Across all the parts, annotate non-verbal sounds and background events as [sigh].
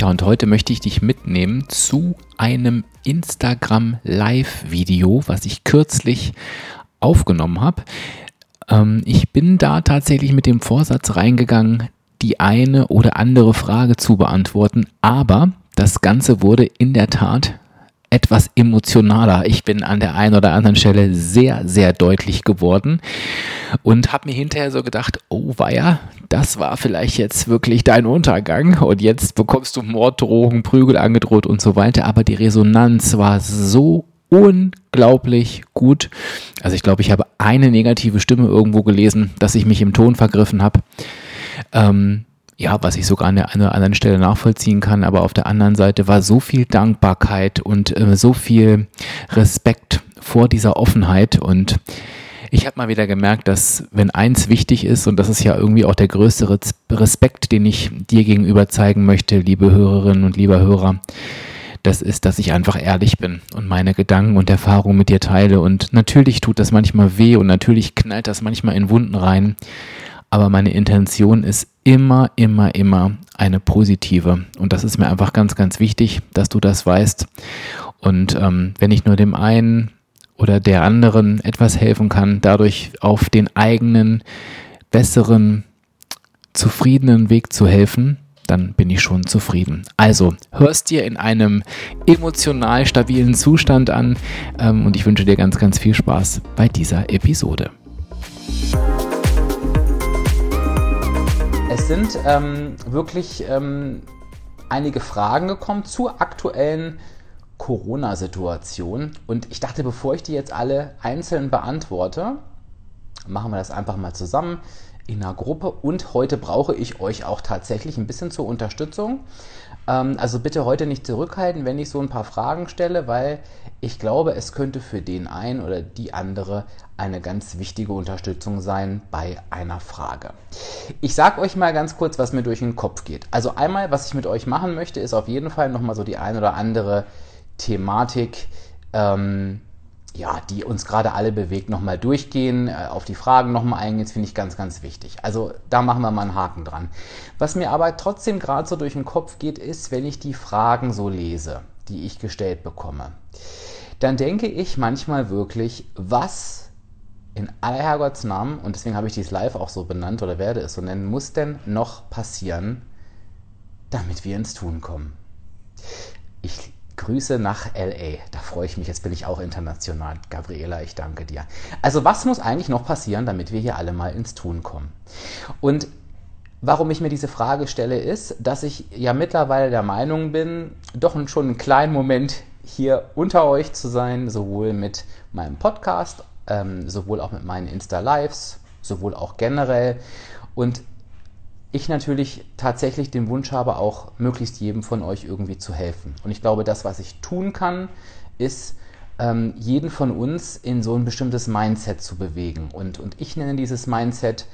Ja, und heute möchte ich dich mitnehmen zu einem Instagram Live-Video, was ich kürzlich aufgenommen habe. Ähm, ich bin da tatsächlich mit dem Vorsatz reingegangen, die eine oder andere Frage zu beantworten, aber das Ganze wurde in der Tat etwas emotionaler. Ich bin an der einen oder anderen Stelle sehr, sehr deutlich geworden und habe mir hinterher so gedacht, oh weia, das war vielleicht jetzt wirklich dein Untergang und jetzt bekommst du Morddrohungen, Prügel angedroht und so weiter. Aber die Resonanz war so unglaublich gut. Also ich glaube, ich habe eine negative Stimme irgendwo gelesen, dass ich mich im Ton vergriffen habe. Ähm, ja, was ich sogar an der einen oder anderen Stelle nachvollziehen kann, aber auf der anderen Seite war so viel Dankbarkeit und äh, so viel Respekt vor dieser Offenheit und ich habe mal wieder gemerkt, dass wenn eins wichtig ist, und das ist ja irgendwie auch der größte Respekt, den ich dir gegenüber zeigen möchte, liebe Hörerinnen und lieber Hörer, das ist, dass ich einfach ehrlich bin und meine Gedanken und Erfahrungen mit dir teile. Und natürlich tut das manchmal weh und natürlich knallt das manchmal in Wunden rein aber meine Intention ist immer, immer, immer eine positive. Und das ist mir einfach ganz, ganz wichtig, dass du das weißt. Und ähm, wenn ich nur dem einen oder der anderen etwas helfen kann, dadurch auf den eigenen, besseren, zufriedenen Weg zu helfen, dann bin ich schon zufrieden. Also, hörst dir in einem emotional stabilen Zustand an ähm, und ich wünsche dir ganz, ganz viel Spaß bei dieser Episode. Sind ähm, wirklich ähm, einige Fragen gekommen zur aktuellen Corona-Situation. Und ich dachte, bevor ich die jetzt alle einzeln beantworte, machen wir das einfach mal zusammen in einer Gruppe. Und heute brauche ich euch auch tatsächlich ein bisschen zur Unterstützung. Ähm, also bitte heute nicht zurückhalten, wenn ich so ein paar Fragen stelle, weil ich glaube, es könnte für den einen oder die andere eine ganz wichtige Unterstützung sein bei einer Frage. Ich sage euch mal ganz kurz, was mir durch den Kopf geht. Also einmal, was ich mit euch machen möchte, ist auf jeden Fall nochmal so die ein oder andere Thematik, ähm, ja, die uns gerade alle bewegt, nochmal durchgehen, äh, auf die Fragen nochmal eingehen, das finde ich ganz, ganz wichtig. Also da machen wir mal einen Haken dran. Was mir aber trotzdem gerade so durch den Kopf geht, ist, wenn ich die Fragen so lese, die ich gestellt bekomme, dann denke ich manchmal wirklich, was in aller Herrgottsnamen, und deswegen habe ich dieses Live auch so benannt oder werde es so nennen, muss denn noch passieren, damit wir ins Tun kommen? Ich Grüße nach LA. Da freue ich mich. Jetzt bin ich auch international. Gabriela, ich danke dir. Also, was muss eigentlich noch passieren, damit wir hier alle mal ins Tun kommen? Und warum ich mir diese Frage stelle, ist, dass ich ja mittlerweile der Meinung bin, doch schon einen kleinen Moment hier unter euch zu sein, sowohl mit meinem Podcast, ähm, sowohl auch mit meinen Insta-Lives, sowohl auch generell. Und ich natürlich tatsächlich den Wunsch habe, auch möglichst jedem von euch irgendwie zu helfen. Und ich glaube, das, was ich tun kann, ist, ähm, jeden von uns in so ein bestimmtes Mindset zu bewegen. Und, und ich nenne dieses Mindset,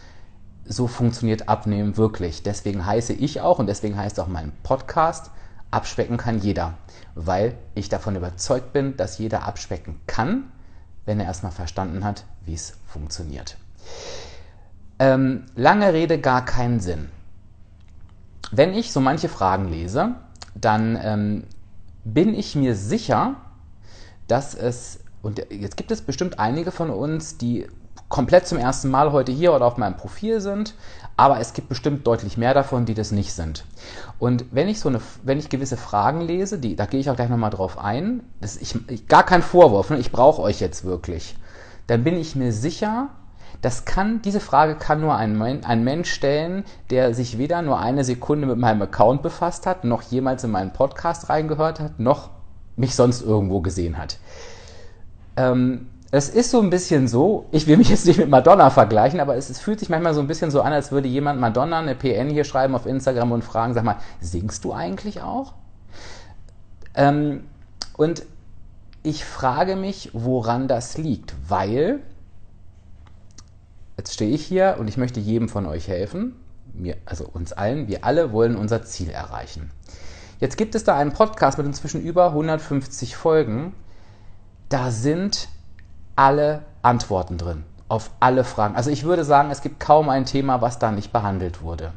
so funktioniert Abnehmen wirklich. Deswegen heiße ich auch und deswegen heißt auch mein Podcast, abspecken kann jeder. Weil ich davon überzeugt bin, dass jeder abspecken kann, wenn er erstmal verstanden hat, wie es funktioniert. Ähm, lange Rede, gar keinen Sinn. Wenn ich so manche Fragen lese, dann ähm, bin ich mir sicher, dass es, und jetzt gibt es bestimmt einige von uns, die komplett zum ersten Mal heute hier oder auf meinem Profil sind, aber es gibt bestimmt deutlich mehr davon, die das nicht sind. Und wenn ich so eine, wenn ich gewisse Fragen lese, die, da gehe ich auch gleich nochmal drauf ein, das ich, gar kein Vorwurf, ne, ich brauche euch jetzt wirklich, dann bin ich mir sicher, das kann, diese Frage kann nur ein, ein Mensch stellen, der sich weder nur eine Sekunde mit meinem Account befasst hat, noch jemals in meinen Podcast reingehört hat, noch mich sonst irgendwo gesehen hat. Ähm, es ist so ein bisschen so, ich will mich jetzt nicht mit Madonna vergleichen, aber es, es, fühlt sich manchmal so ein bisschen so an, als würde jemand Madonna eine PN hier schreiben auf Instagram und fragen, sag mal, singst du eigentlich auch? Ähm, und ich frage mich, woran das liegt, weil jetzt stehe ich hier und ich möchte jedem von euch helfen, mir, also uns allen, wir alle wollen unser Ziel erreichen. Jetzt gibt es da einen Podcast mit inzwischen über 150 Folgen. Da sind alle Antworten drin auf alle Fragen. Also ich würde sagen, es gibt kaum ein Thema, was da nicht behandelt wurde.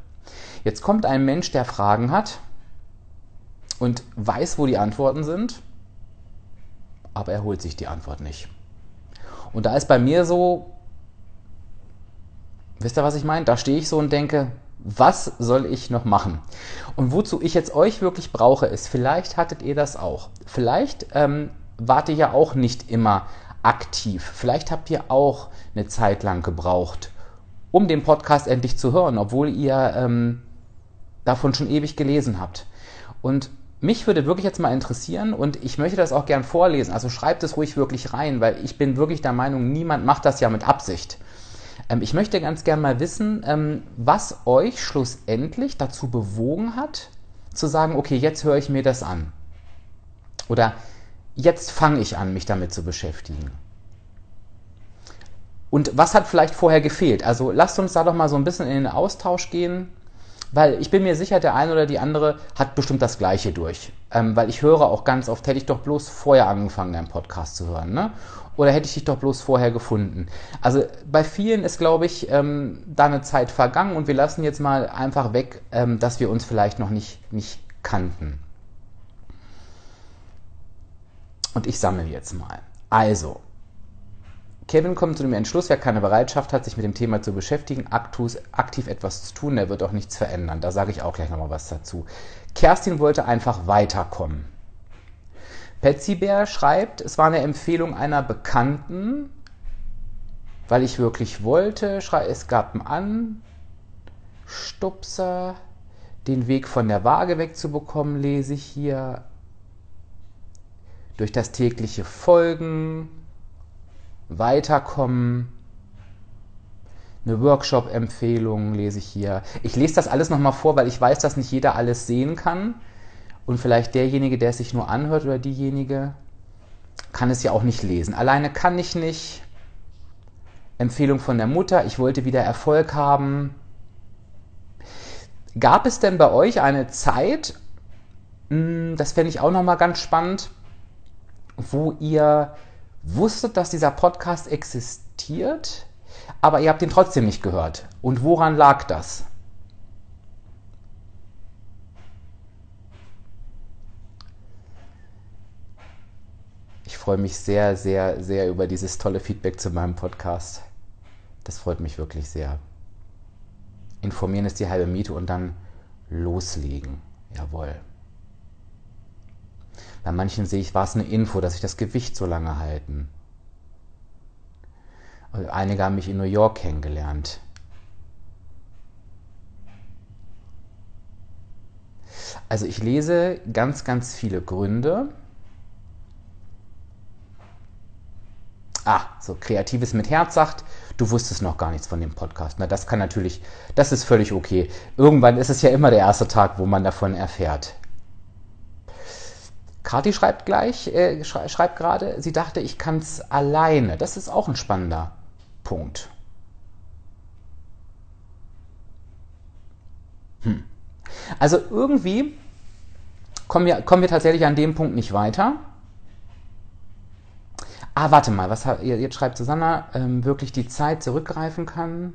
Jetzt kommt ein Mensch, der Fragen hat und weiß, wo die Antworten sind, aber er holt sich die Antwort nicht. Und da ist bei mir so, wisst ihr, was ich meine? Da stehe ich so und denke, was soll ich noch machen? Und wozu ich jetzt euch wirklich brauche, ist, vielleicht hattet ihr das auch. Vielleicht ähm, wart ihr ja auch nicht immer aktiv. Vielleicht habt ihr auch eine Zeit lang gebraucht, um den Podcast endlich zu hören, obwohl ihr ähm, davon schon ewig gelesen habt. Und mich würde wirklich jetzt mal interessieren und ich möchte das auch gern vorlesen. Also schreibt es ruhig wirklich rein, weil ich bin wirklich der Meinung, niemand macht das ja mit Absicht. Ähm, ich möchte ganz gern mal wissen, ähm, was euch schlussendlich dazu bewogen hat, zu sagen, okay, jetzt höre ich mir das an. Oder jetzt fange ich an, mich damit zu beschäftigen. Und was hat vielleicht vorher gefehlt? Also lasst uns da doch mal so ein bisschen in den Austausch gehen, weil ich bin mir sicher, der eine oder die andere hat bestimmt das Gleiche durch. Ähm, weil ich höre auch ganz oft, hätte ich doch bloß vorher angefangen, deinen Podcast zu hören. Ne? Oder hätte ich dich doch bloß vorher gefunden. Also bei vielen ist, glaube ich, ähm, da eine Zeit vergangen und wir lassen jetzt mal einfach weg, ähm, dass wir uns vielleicht noch nicht, nicht kannten. Und ich sammle jetzt mal. Also, Kevin kommt zu dem Entschluss, wer keine Bereitschaft hat, sich mit dem Thema zu beschäftigen, aktiv etwas zu tun, der wird auch nichts verändern. Da sage ich auch gleich nochmal was dazu. Kerstin wollte einfach weiterkommen. Patsy Bär schreibt, es war eine Empfehlung einer Bekannten, weil ich wirklich wollte. Es gab einen Anstupser, den Weg von der Waage wegzubekommen, lese ich hier durch das tägliche Folgen, Weiterkommen, eine Workshop-Empfehlung lese ich hier. Ich lese das alles nochmal vor, weil ich weiß, dass nicht jeder alles sehen kann. Und vielleicht derjenige, der es sich nur anhört oder diejenige, kann es ja auch nicht lesen. Alleine kann ich nicht. Empfehlung von der Mutter, ich wollte wieder Erfolg haben. Gab es denn bei euch eine Zeit, hm, das fände ich auch nochmal ganz spannend, wo ihr wusstet, dass dieser Podcast existiert, aber ihr habt ihn trotzdem nicht gehört. Und woran lag das? Ich freue mich sehr, sehr, sehr über dieses tolle Feedback zu meinem Podcast. Das freut mich wirklich sehr. Informieren ist die halbe Miete und dann loslegen. Jawohl. Bei manchen sehe ich, war es eine Info, dass ich das Gewicht so lange halten. Einige haben mich in New York kennengelernt. Also ich lese ganz, ganz viele Gründe. Ah, so Kreatives mit Herz sagt, du wusstest noch gar nichts von dem Podcast. Na, das kann natürlich, das ist völlig okay. Irgendwann ist es ja immer der erste Tag, wo man davon erfährt. Kati schreibt gleich, äh, schreibt gerade, sie dachte, ich kann es alleine. Das ist auch ein spannender Punkt. Hm. Also irgendwie kommen wir, kommen wir tatsächlich an dem Punkt nicht weiter. Ah, warte mal, was jetzt schreibt Susanna, ähm, wirklich die Zeit zurückgreifen kann.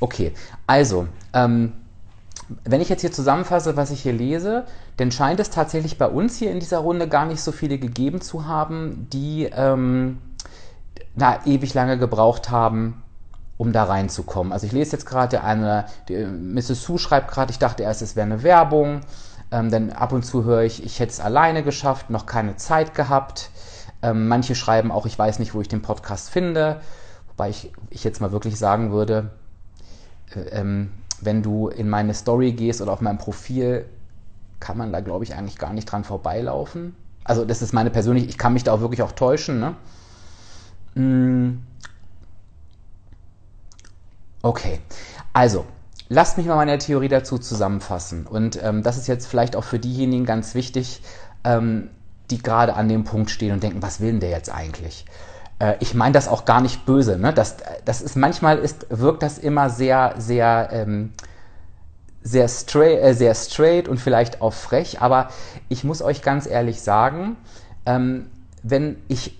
Okay, also, ähm, wenn ich jetzt hier zusammenfasse, was ich hier lese, dann scheint es tatsächlich bei uns hier in dieser Runde gar nicht so viele gegeben zu haben, die ähm, da ewig lange gebraucht haben, um da reinzukommen. Also ich lese jetzt gerade eine, die, Mrs. Sue schreibt gerade, ich dachte erst, es wäre eine Werbung. Ähm, denn ab und zu höre ich, ich hätte es alleine geschafft, noch keine Zeit gehabt. Ähm, manche schreiben auch, ich weiß nicht, wo ich den Podcast finde. Wobei ich, ich jetzt mal wirklich sagen würde, äh, ähm, wenn du in meine Story gehst oder auf mein Profil, kann man da, glaube ich, eigentlich gar nicht dran vorbeilaufen. Also das ist meine persönliche, ich kann mich da auch wirklich auch täuschen. Ne? Mm. Okay, also lasst mich mal meine Theorie dazu zusammenfassen. Und ähm, das ist jetzt vielleicht auch für diejenigen ganz wichtig, ähm, die gerade an dem Punkt stehen und denken, was will denn der jetzt eigentlich? Äh, ich meine das auch gar nicht böse. Ne? Das, das ist manchmal ist, wirkt das immer sehr, sehr, ähm, sehr, straight, äh, sehr straight und vielleicht auch frech. Aber ich muss euch ganz ehrlich sagen, ähm, wenn ich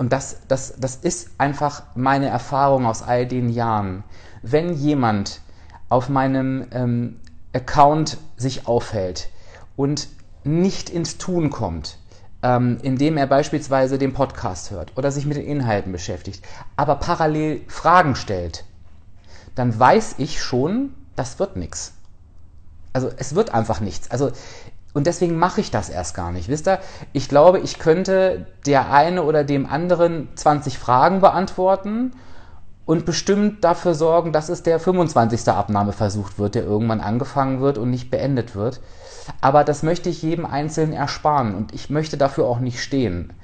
und das, das, das ist einfach meine Erfahrung aus all den Jahren. Wenn jemand auf meinem ähm, Account sich aufhält und nicht ins Tun kommt, ähm, indem er beispielsweise den Podcast hört oder sich mit den Inhalten beschäftigt, aber parallel Fragen stellt, dann weiß ich schon, das wird nichts. Also es wird einfach nichts. Also und deswegen mache ich das erst gar nicht. Wisst ihr, ich glaube, ich könnte der eine oder dem anderen 20 Fragen beantworten und bestimmt dafür sorgen, dass es der 25. Abnahmeversuch wird, der irgendwann angefangen wird und nicht beendet wird. Aber das möchte ich jedem Einzelnen ersparen und ich möchte dafür auch nicht stehen.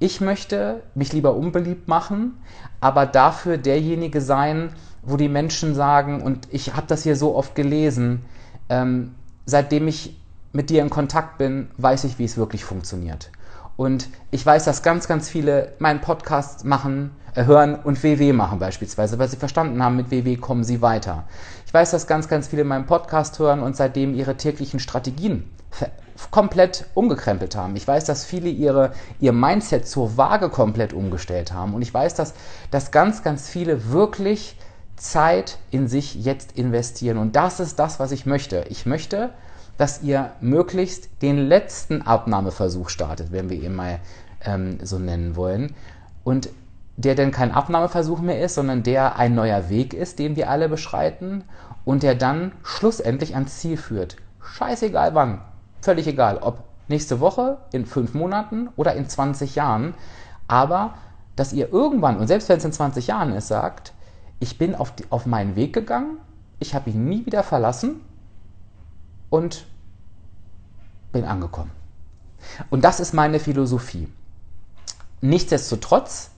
Ich möchte mich lieber unbeliebt machen, aber dafür derjenige sein, wo die Menschen sagen, und ich habe das hier so oft gelesen, ähm, seitdem ich mit dir in Kontakt bin, weiß ich, wie es wirklich funktioniert. Und ich weiß, dass ganz, ganz viele meinen Podcast machen, hören und WW machen beispielsweise, weil sie verstanden haben, mit WW kommen sie weiter. Ich weiß, dass ganz, ganz viele meinen Podcast hören und seitdem ihre täglichen Strategien komplett umgekrempelt haben. Ich weiß, dass viele ihre, ihr Mindset zur Waage komplett umgestellt haben. Und ich weiß, dass, dass ganz, ganz viele wirklich Zeit in sich jetzt investieren. Und das ist das, was ich möchte. Ich möchte, dass ihr möglichst den letzten Abnahmeversuch startet, wenn wir ihn mal ähm, so nennen wollen. Und der denn kein Abnahmeversuch mehr ist, sondern der ein neuer Weg ist, den wir alle beschreiten und der dann schlussendlich ans Ziel führt. Scheißegal wann. Völlig egal, ob nächste Woche, in fünf Monaten oder in 20 Jahren. Aber dass ihr irgendwann, und selbst wenn es in 20 Jahren ist, sagt, ich bin auf, die, auf meinen Weg gegangen, ich habe ihn nie wieder verlassen und bin angekommen. Und das ist meine Philosophie. Nichtsdestotrotz,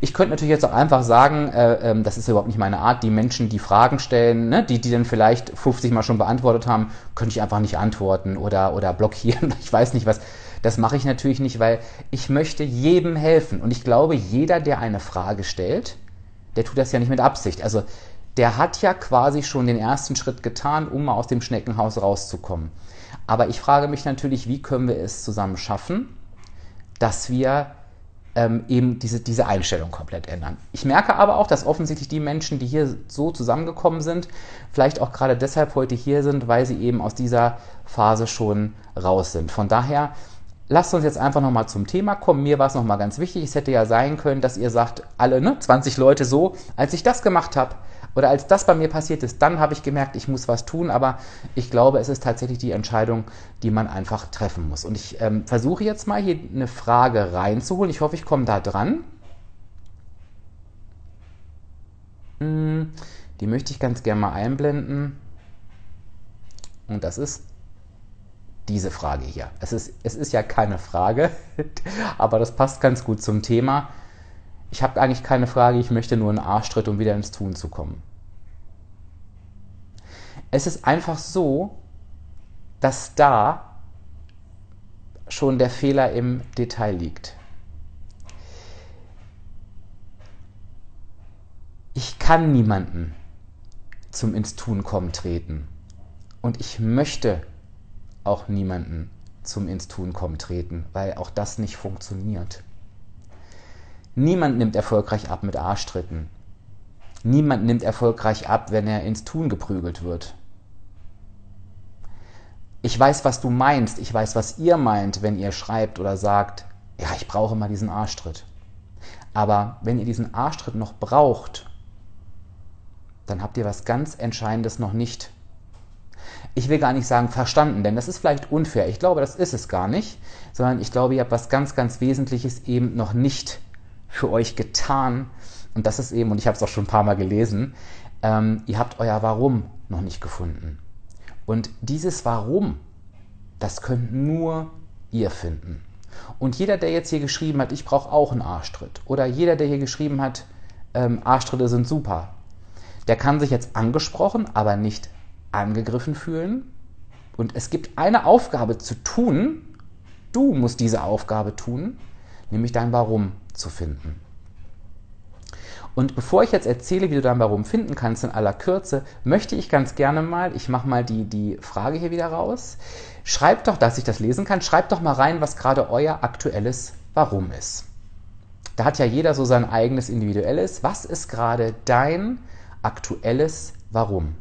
ich könnte natürlich jetzt auch einfach sagen, äh, äh, das ist überhaupt nicht meine Art, die Menschen, die Fragen stellen, ne, die, die dann vielleicht 50 Mal schon beantwortet haben, könnte ich einfach nicht antworten oder, oder blockieren. [laughs] Ich weiß nicht was. Das mache ich natürlich nicht, weil ich möchte jedem helfen. Und ich glaube, jeder, der eine Frage stellt, der tut das ja nicht mit Absicht. Also der hat ja quasi schon den ersten Schritt getan, um mal aus dem Schneckenhaus rauszukommen. Aber ich frage mich natürlich, wie können wir es zusammen schaffen, dass wir ähm, eben diese, diese Einstellung komplett ändern. Ich merke aber auch, dass offensichtlich die Menschen, die hier so zusammengekommen sind, vielleicht auch gerade deshalb heute hier sind, weil sie eben aus dieser Phase schon raus sind. Von daher lasst uns jetzt einfach nochmal zum Thema kommen. Mir war es nochmal ganz wichtig. Es hätte ja sein können, dass ihr sagt, alle ne, 20 Leute so, als ich das gemacht habe, oder als das bei mir passiert ist, dann habe ich gemerkt, ich muss was tun, aber ich glaube, es ist tatsächlich die Entscheidung, die man einfach treffen muss. Und ich ähm, versuche jetzt mal hier eine Frage reinzuholen. Ich hoffe, ich komme da dran. Hm, die möchte ich ganz gerne mal einblenden. Und das ist diese Frage hier. Es ist, es ist ja keine Frage, [laughs] aber das passt ganz gut zum Thema ich habe eigentlich keine Frage, ich möchte nur einen Arschtritt, um wieder ins Tun zu kommen. Es ist einfach so, dass da schon der Fehler im Detail liegt. Ich kann niemanden zum ins Tun kommen treten. Und ich möchte auch niemanden zum ins Tun kommen treten, weil auch das nicht funktioniert. Niemand nimmt erfolgreich ab mit Arschtritten. Niemand nimmt erfolgreich ab, wenn er ins Tun geprügelt wird. Ich weiß, was du meinst. Ich weiß, was ihr meint, wenn ihr schreibt oder sagt, ja, ich brauche mal diesen Arschtritt. Aber wenn ihr diesen Arschtritt noch braucht, dann habt ihr was ganz Entscheidendes noch nicht. Ich will gar nicht sagen verstanden, denn das ist vielleicht unfair. Ich glaube, das ist es gar nicht, sondern ich glaube, ihr habt was ganz, ganz Wesentliches eben noch nicht verstanden für euch getan. Und das ist eben, und ich habe es auch schon ein paar Mal gelesen, ähm, ihr habt euer Warum noch nicht gefunden. Und dieses Warum, das könnt nur ihr finden. Und jeder, der jetzt hier geschrieben hat, ich brauche auch einen Arschtritt, oder jeder, der hier geschrieben hat, ähm, Arschtritte sind super, der kann sich jetzt angesprochen, aber nicht angegriffen fühlen und es gibt eine Aufgabe zu tun, du musst diese Aufgabe tun, nämlich dein Warum zu finden. Und bevor ich jetzt erzähle, wie du dein Warum finden kannst in aller Kürze, möchte ich ganz gerne mal, ich mache mal die, die Frage hier wieder raus, schreibt doch, dass ich das lesen kann, schreibt doch mal rein, was gerade euer aktuelles Warum ist. Da hat ja jeder so sein eigenes individuelles. Was ist gerade dein aktuelles Warum?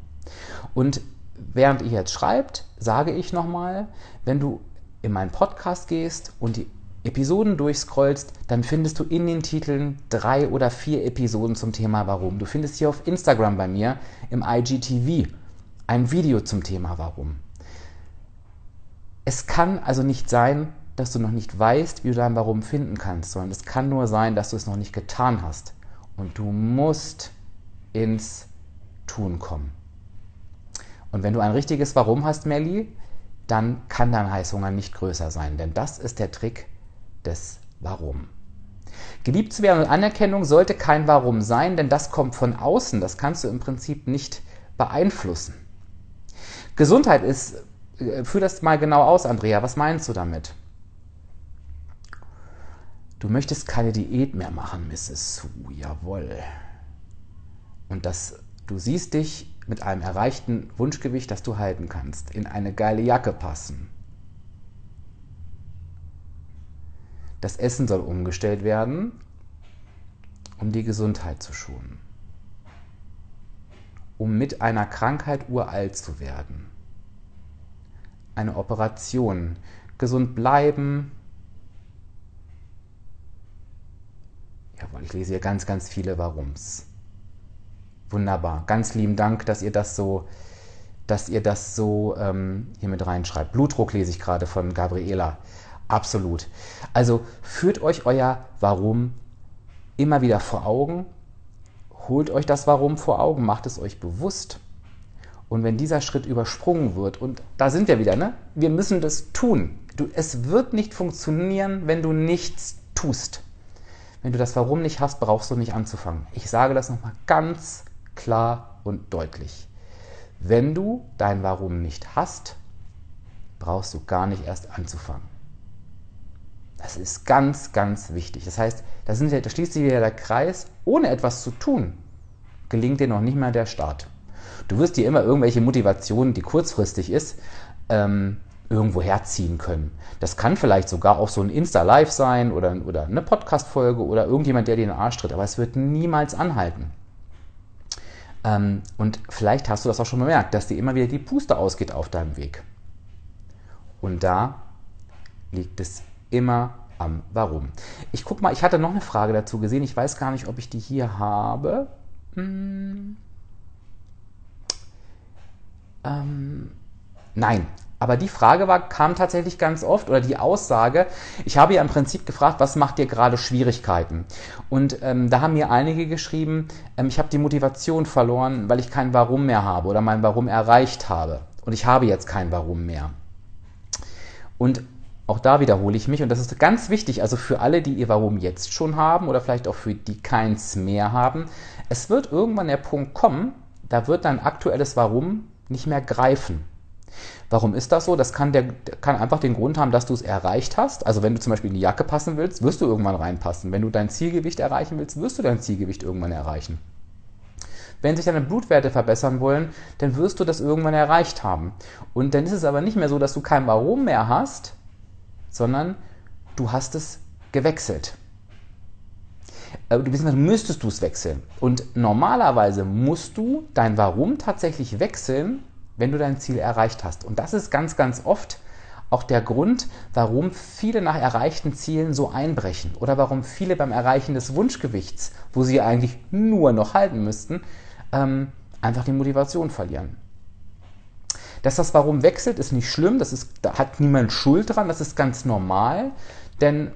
Und während ihr jetzt schreibt, sage ich nochmal, wenn du in meinen Podcast gehst und die Episoden durchscrollst, dann findest du in den Titeln drei oder vier Episoden zum Thema Warum. Du findest hier auf Instagram bei mir im IGTV ein Video zum Thema Warum. Es kann also nicht sein, dass du noch nicht weißt, wie du dein Warum finden kannst, sondern es kann nur sein, dass du es noch nicht getan hast. Und du musst ins Tun kommen. Und wenn du ein richtiges Warum hast, Melli, dann kann dein Heißhunger nicht größer sein, denn das ist der Trick des Warum. Geliebt zu werden und Anerkennung sollte kein Warum sein, denn das kommt von außen. Das kannst du im Prinzip nicht beeinflussen. Gesundheit ist, äh, führ das mal genau aus, Andrea. Was meinst du damit? Du möchtest keine Diät mehr machen, Mrs. Sue. Jawohl. Und das, du siehst dich mit einem erreichten Wunschgewicht, das du halten kannst, in eine geile Jacke passen. Das Essen soll umgestellt werden, um die Gesundheit zu schonen. Um mit einer Krankheit uralt zu werden. Eine Operation. Gesund bleiben. Jawohl, ich lese hier ganz, ganz viele Warums. Wunderbar. Ganz lieben Dank, dass ihr das so, dass ihr das so ähm, hier mit reinschreibt. Blutdruck lese ich gerade von Gabriela. Absolut. Also führt euch euer Warum immer wieder vor Augen, holt euch das Warum vor Augen, macht es euch bewusst. Und wenn dieser Schritt übersprungen wird, und da sind wir wieder, ne? Wir müssen das tun. Du, es wird nicht funktionieren, wenn du nichts tust. Wenn du das Warum nicht hast, brauchst du nicht anzufangen. Ich sage das nochmal ganz klar und deutlich. Wenn du dein Warum nicht hast, brauchst du gar nicht erst anzufangen. Das ist ganz, ganz wichtig. Das heißt, da, sind, da schließt sich wieder der Kreis. Ohne etwas zu tun, gelingt dir noch nicht mal der Start. Du wirst dir immer irgendwelche Motivationen, die kurzfristig ist, ähm, irgendwo herziehen können. Das kann vielleicht sogar auch so ein Insta-Live sein oder, oder eine Podcast-Folge oder irgendjemand, der dir in den Arsch tritt, aber es wird niemals anhalten. Ähm, und vielleicht hast du das auch schon bemerkt, dass dir immer wieder die Puste ausgeht auf deinem Weg. Und da liegt es immer am Warum. Ich guck mal, ich hatte noch eine Frage dazu gesehen. Ich weiß gar nicht, ob ich die hier habe. Hm. Ähm, nein, aber die Frage war, kam tatsächlich ganz oft oder die Aussage, ich habe ja im Prinzip gefragt, was macht dir gerade Schwierigkeiten? Und ähm, da haben mir einige geschrieben, ähm, ich habe die Motivation verloren, weil ich kein Warum mehr habe oder mein Warum erreicht habe. Und ich habe jetzt kein Warum mehr. Und auch da wiederhole ich mich und das ist ganz wichtig, also für alle, die ihr Warum jetzt schon haben oder vielleicht auch für die keins mehr haben. Es wird irgendwann der Punkt kommen, da wird dein aktuelles Warum nicht mehr greifen. Warum ist das so? Das kann, der, kann einfach den Grund haben, dass du es erreicht hast. Also wenn du zum Beispiel in die Jacke passen willst, wirst du irgendwann reinpassen. Wenn du dein Zielgewicht erreichen willst, wirst du dein Zielgewicht irgendwann erreichen. Wenn sich deine Blutwerte verbessern wollen, dann wirst du das irgendwann erreicht haben. Und dann ist es aber nicht mehr so, dass du kein Warum mehr hast, sondern du hast es gewechselt. Du müsstest du es wechseln. Und normalerweise musst du dein Warum tatsächlich wechseln, wenn du dein Ziel erreicht hast. Und das ist ganz, ganz oft auch der Grund, warum viele nach erreichten Zielen so einbrechen oder warum viele beim Erreichen des Wunschgewichts, wo sie eigentlich nur noch halten müssten, ähm, einfach die Motivation verlieren. Dass das Warum wechselt, ist nicht schlimm, das ist, da hat niemand Schuld dran, das ist ganz normal, denn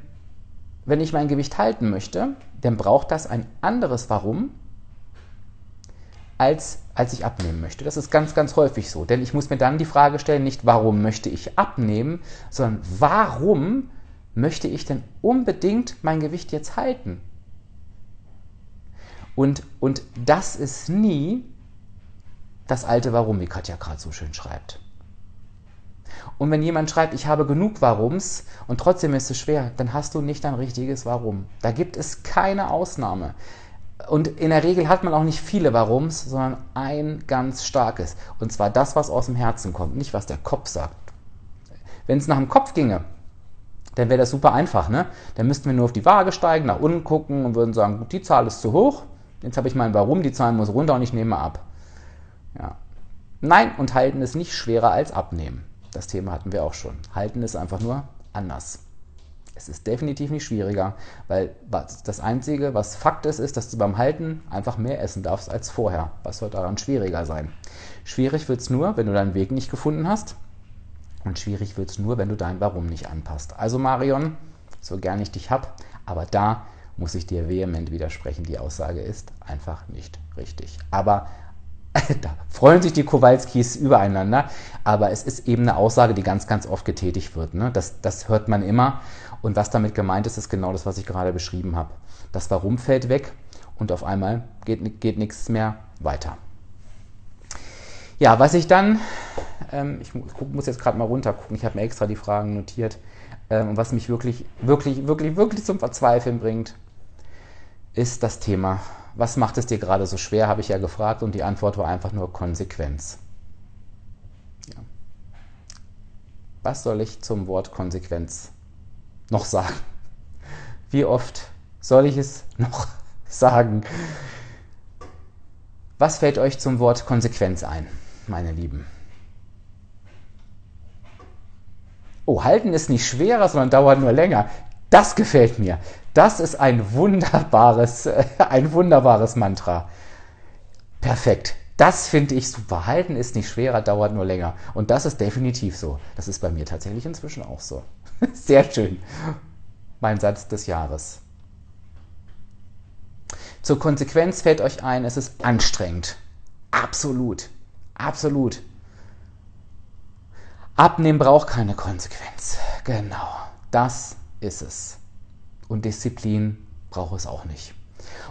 wenn ich mein Gewicht halten möchte, dann braucht das ein anderes Warum, als, als ich abnehmen möchte. Das ist ganz, ganz häufig so, denn ich muss mir dann die Frage stellen, nicht warum möchte ich abnehmen, sondern warum möchte ich denn unbedingt mein Gewicht jetzt halten? Und, und das ist nie das alte Warum, wie Katja gerade so schön schreibt. Und wenn jemand schreibt, ich habe genug Warums und trotzdem ist es schwer, dann hast du nicht ein richtiges Warum. Da gibt es keine Ausnahme. Und in der Regel hat man auch nicht viele Warums, sondern ein ganz starkes. Und zwar das, was aus dem Herzen kommt, nicht was der Kopf sagt. Wenn es nach dem Kopf ginge, dann wäre das super einfach. Ne? Dann müssten wir nur auf die Waage steigen, nach unten gucken und würden sagen, gut, die Zahl ist zu hoch. Jetzt habe ich mein Warum, die Zahl muss runter und ich nehme ab. Ja. Nein, und halten ist nicht schwerer als abnehmen. Das Thema hatten wir auch schon. Halten ist einfach nur anders. Es ist definitiv nicht schwieriger, weil das Einzige, was Fakt ist, ist, dass du beim Halten einfach mehr essen darfst als vorher. Was soll daran schwieriger sein? Schwierig wird es nur, wenn du deinen Weg nicht gefunden hast. Und schwierig wird es nur, wenn du dein Warum nicht anpasst. Also Marion, so gern ich dich hab, aber da muss ich dir vehement widersprechen. Die Aussage ist einfach nicht richtig. Aber [laughs] da freuen sich die Kowalskis übereinander, aber es ist eben eine Aussage, die ganz, ganz oft getätigt wird. Ne? Das, das hört man immer. Und was damit gemeint ist, ist genau das, was ich gerade beschrieben habe. Das Warum fällt weg und auf einmal geht, geht nichts mehr weiter. Ja, was ich dann, ähm, ich muss jetzt gerade mal runter gucken, ich habe mir extra die Fragen notiert, ähm, und was mich wirklich, wirklich, wirklich, wirklich zum Verzweifeln bringt, ist das Thema was macht es dir gerade so schwer, habe ich ja gefragt und die Antwort war einfach nur Konsequenz. Ja. Was soll ich zum Wort Konsequenz noch sagen? Wie oft soll ich es noch [laughs] sagen? Was fällt euch zum Wort Konsequenz ein, meine Lieben? Oh, halten ist nicht schwerer, sondern dauert nur länger. Das gefällt mir. Das ist ein wunderbares, [laughs] ein wunderbares Mantra. Perfekt. Das finde ich super. Halten ist nicht schwerer, dauert nur länger. Und das ist definitiv so. Das ist bei mir tatsächlich inzwischen auch so. [laughs] Sehr schön. Mein Satz des Jahres. Zur Konsequenz fällt euch ein, es ist anstrengend. Absolut. Absolut. Abnehmen braucht keine Konsequenz. Genau. Das ist es und Disziplin braucht es auch nicht.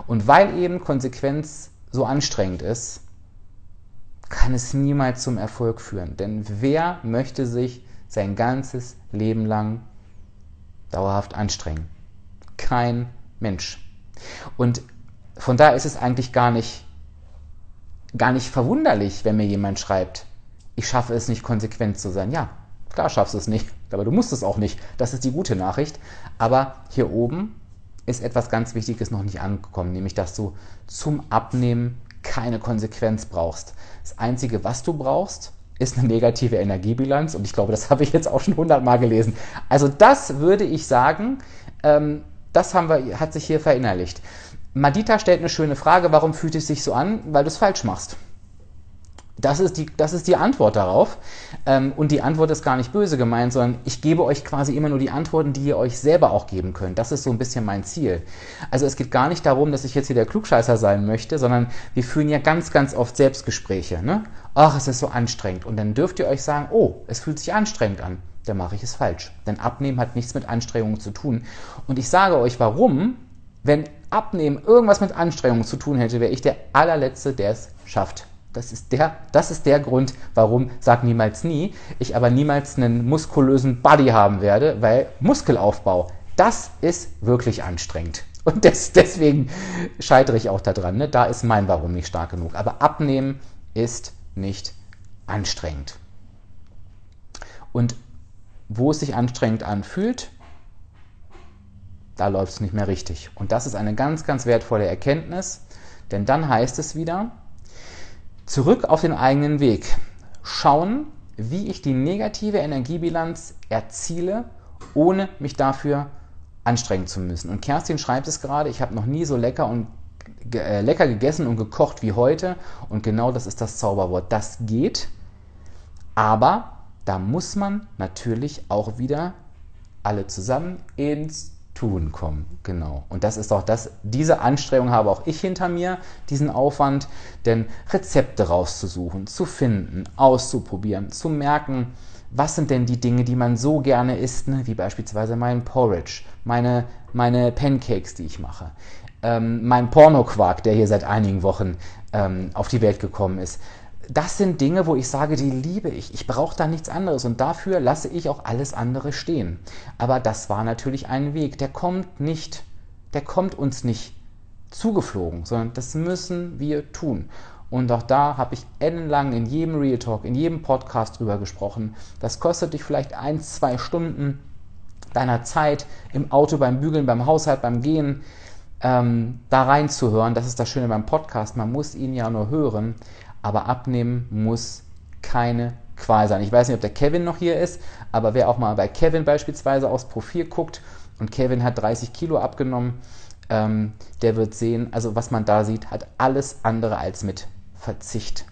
Und weil eben Konsequenz so anstrengend ist, kann es niemals zum Erfolg führen. Denn wer möchte sich sein ganzes Leben lang dauerhaft anstrengen? Kein Mensch. Und von daher ist es eigentlich gar nicht, gar nicht verwunderlich, wenn mir jemand schreibt, ich schaffe es nicht konsequent zu sein. Ja, klar schaffst du es nicht. Aber du musst es auch nicht. Das ist die gute Nachricht. Aber hier oben ist etwas ganz Wichtiges noch nicht angekommen, nämlich dass du zum Abnehmen keine Konsequenz brauchst. Das Einzige, was du brauchst, ist eine negative Energiebilanz und ich glaube, das [laughs] habe ich jetzt auch schon hundertmal gelesen. Also das würde ich sagen, ähm, das haben wir, hat sich hier verinnerlicht. Madita stellt eine schöne Frage, warum fühlt es sich so an? Weil du es falsch machst. Das ist die, das ist die Antwort darauf. Ähm, und die Antwort ist gar nicht böse gemeint, sondern ich gebe euch quasi immer nur die Antworten, die ihr euch selber auch geben könnt. Das ist so ein bisschen mein Ziel. Also es geht gar nicht darum, dass ich jetzt hier der Klugscheißer sein möchte, sondern wir führen ja ganz, ganz oft Selbstgespräche. Ne? Ach, es ist so anstrengend. Und dann dürft ihr euch sagen, oh, es fühlt sich anstrengend an. Dann mache ich es falsch. Denn Abnehmen hat nichts mit Anstrengungen zu tun. Und ich sage euch warum. Wenn Abnehmen irgendwas mit Anstrengungen zu tun hätte, wäre ich der allerletzte, der es schafft. Das ist, der, das ist der Grund, warum, sag niemals nie, ich aber niemals einen muskulösen Body haben werde, weil Muskelaufbau, das ist wirklich anstrengend. Und des, deswegen scheitere ich auch daran. Ne? Da ist mein Warum nicht stark genug. Aber abnehmen ist nicht anstrengend. Und wo es sich anstrengend anfühlt, da läuft es nicht mehr richtig. Und das ist eine ganz, ganz wertvolle Erkenntnis, denn dann heißt es wieder, Zurück auf den eigenen Weg. Schauen, wie ich die negative Energiebilanz erziele, ohne mich dafür anstrengen zu müssen. Und Kerstin schreibt es gerade, ich habe noch nie so lecker und äh, lecker gegessen und gekocht wie heute. Und genau das ist das Zauberwort. Das geht, aber da muss man natürlich auch wieder alle zusammen ins Tun kommen. Genau. Und das ist auch das, diese Anstrengung habe auch ich hinter mir, diesen Aufwand, denn Rezepte rauszusuchen, zu finden, auszuprobieren, zu merken, was sind denn die Dinge, die man so gerne isst, ne? wie beispielsweise mein Porridge, meine, meine Pancakes, die ich mache, ähm, mein Pornoquark, der hier seit einigen Wochen ähm, auf die Welt gekommen ist. Das sind Dinge, wo ich sage, die liebe ich. Ich brauche da nichts anderes und dafür lasse ich auch alles andere stehen. Aber das war natürlich ein Weg, der kommt nicht, der kommt uns nicht zugeflogen, sondern das müssen wir tun. Und auch da habe ich ellenlang in jedem Real Talk, in jedem Podcast drüber gesprochen. Das kostet dich vielleicht ein, zwei Stunden deiner Zeit im Auto, beim Bügeln, beim Haushalt, beim Gehen, ähm, da reinzuhören. Das ist das Schöne beim Podcast. Man muss ihn ja nur hören, aber abnehmen muss keine Qual sein. Ich weiß nicht, ob der Kevin noch hier ist, aber wer auch mal bei Kevin beispielsweise aufs Profil guckt und Kevin hat 30 Kilo abgenommen, ähm, der wird sehen, also was man da sieht, hat alles andere als mit Verzicht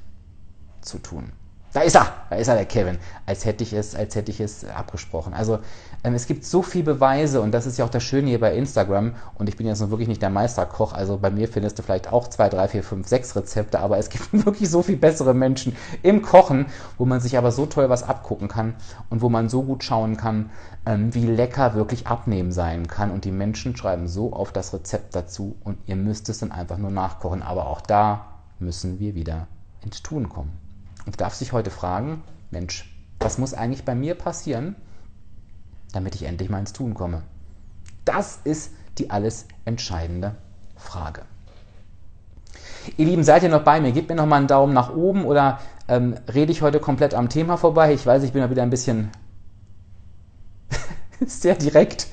zu tun. Da ist er, da ist er, der Kevin, als hätte ich es, als hätte ich es abgesprochen. Also ähm, es gibt so viele Beweise und das ist ja auch das Schöne hier bei Instagram. Und ich bin jetzt noch wirklich nicht der Meisterkoch, also bei mir findest du vielleicht auch zwei, drei, vier, fünf, sechs Rezepte, aber es gibt [laughs] wirklich so viel bessere Menschen im Kochen, wo man sich aber so toll was abgucken kann und wo man so gut schauen kann, ähm, wie lecker wirklich Abnehmen sein kann. Und die Menschen schreiben so auf das Rezept dazu. Und ihr müsst es dann einfach nur nachkochen, aber auch da müssen wir wieder ins Tun kommen. Und darf sich heute fragen, Mensch, was muss eigentlich bei mir passieren, damit ich endlich mal ins Tun komme? Das ist die alles entscheidende Frage. Ihr Lieben, seid ihr noch bei mir? Gebt mir noch mal einen Daumen nach oben oder ähm, rede ich heute komplett am Thema vorbei? Ich weiß, ich bin ja wieder ein bisschen [laughs] sehr direkt.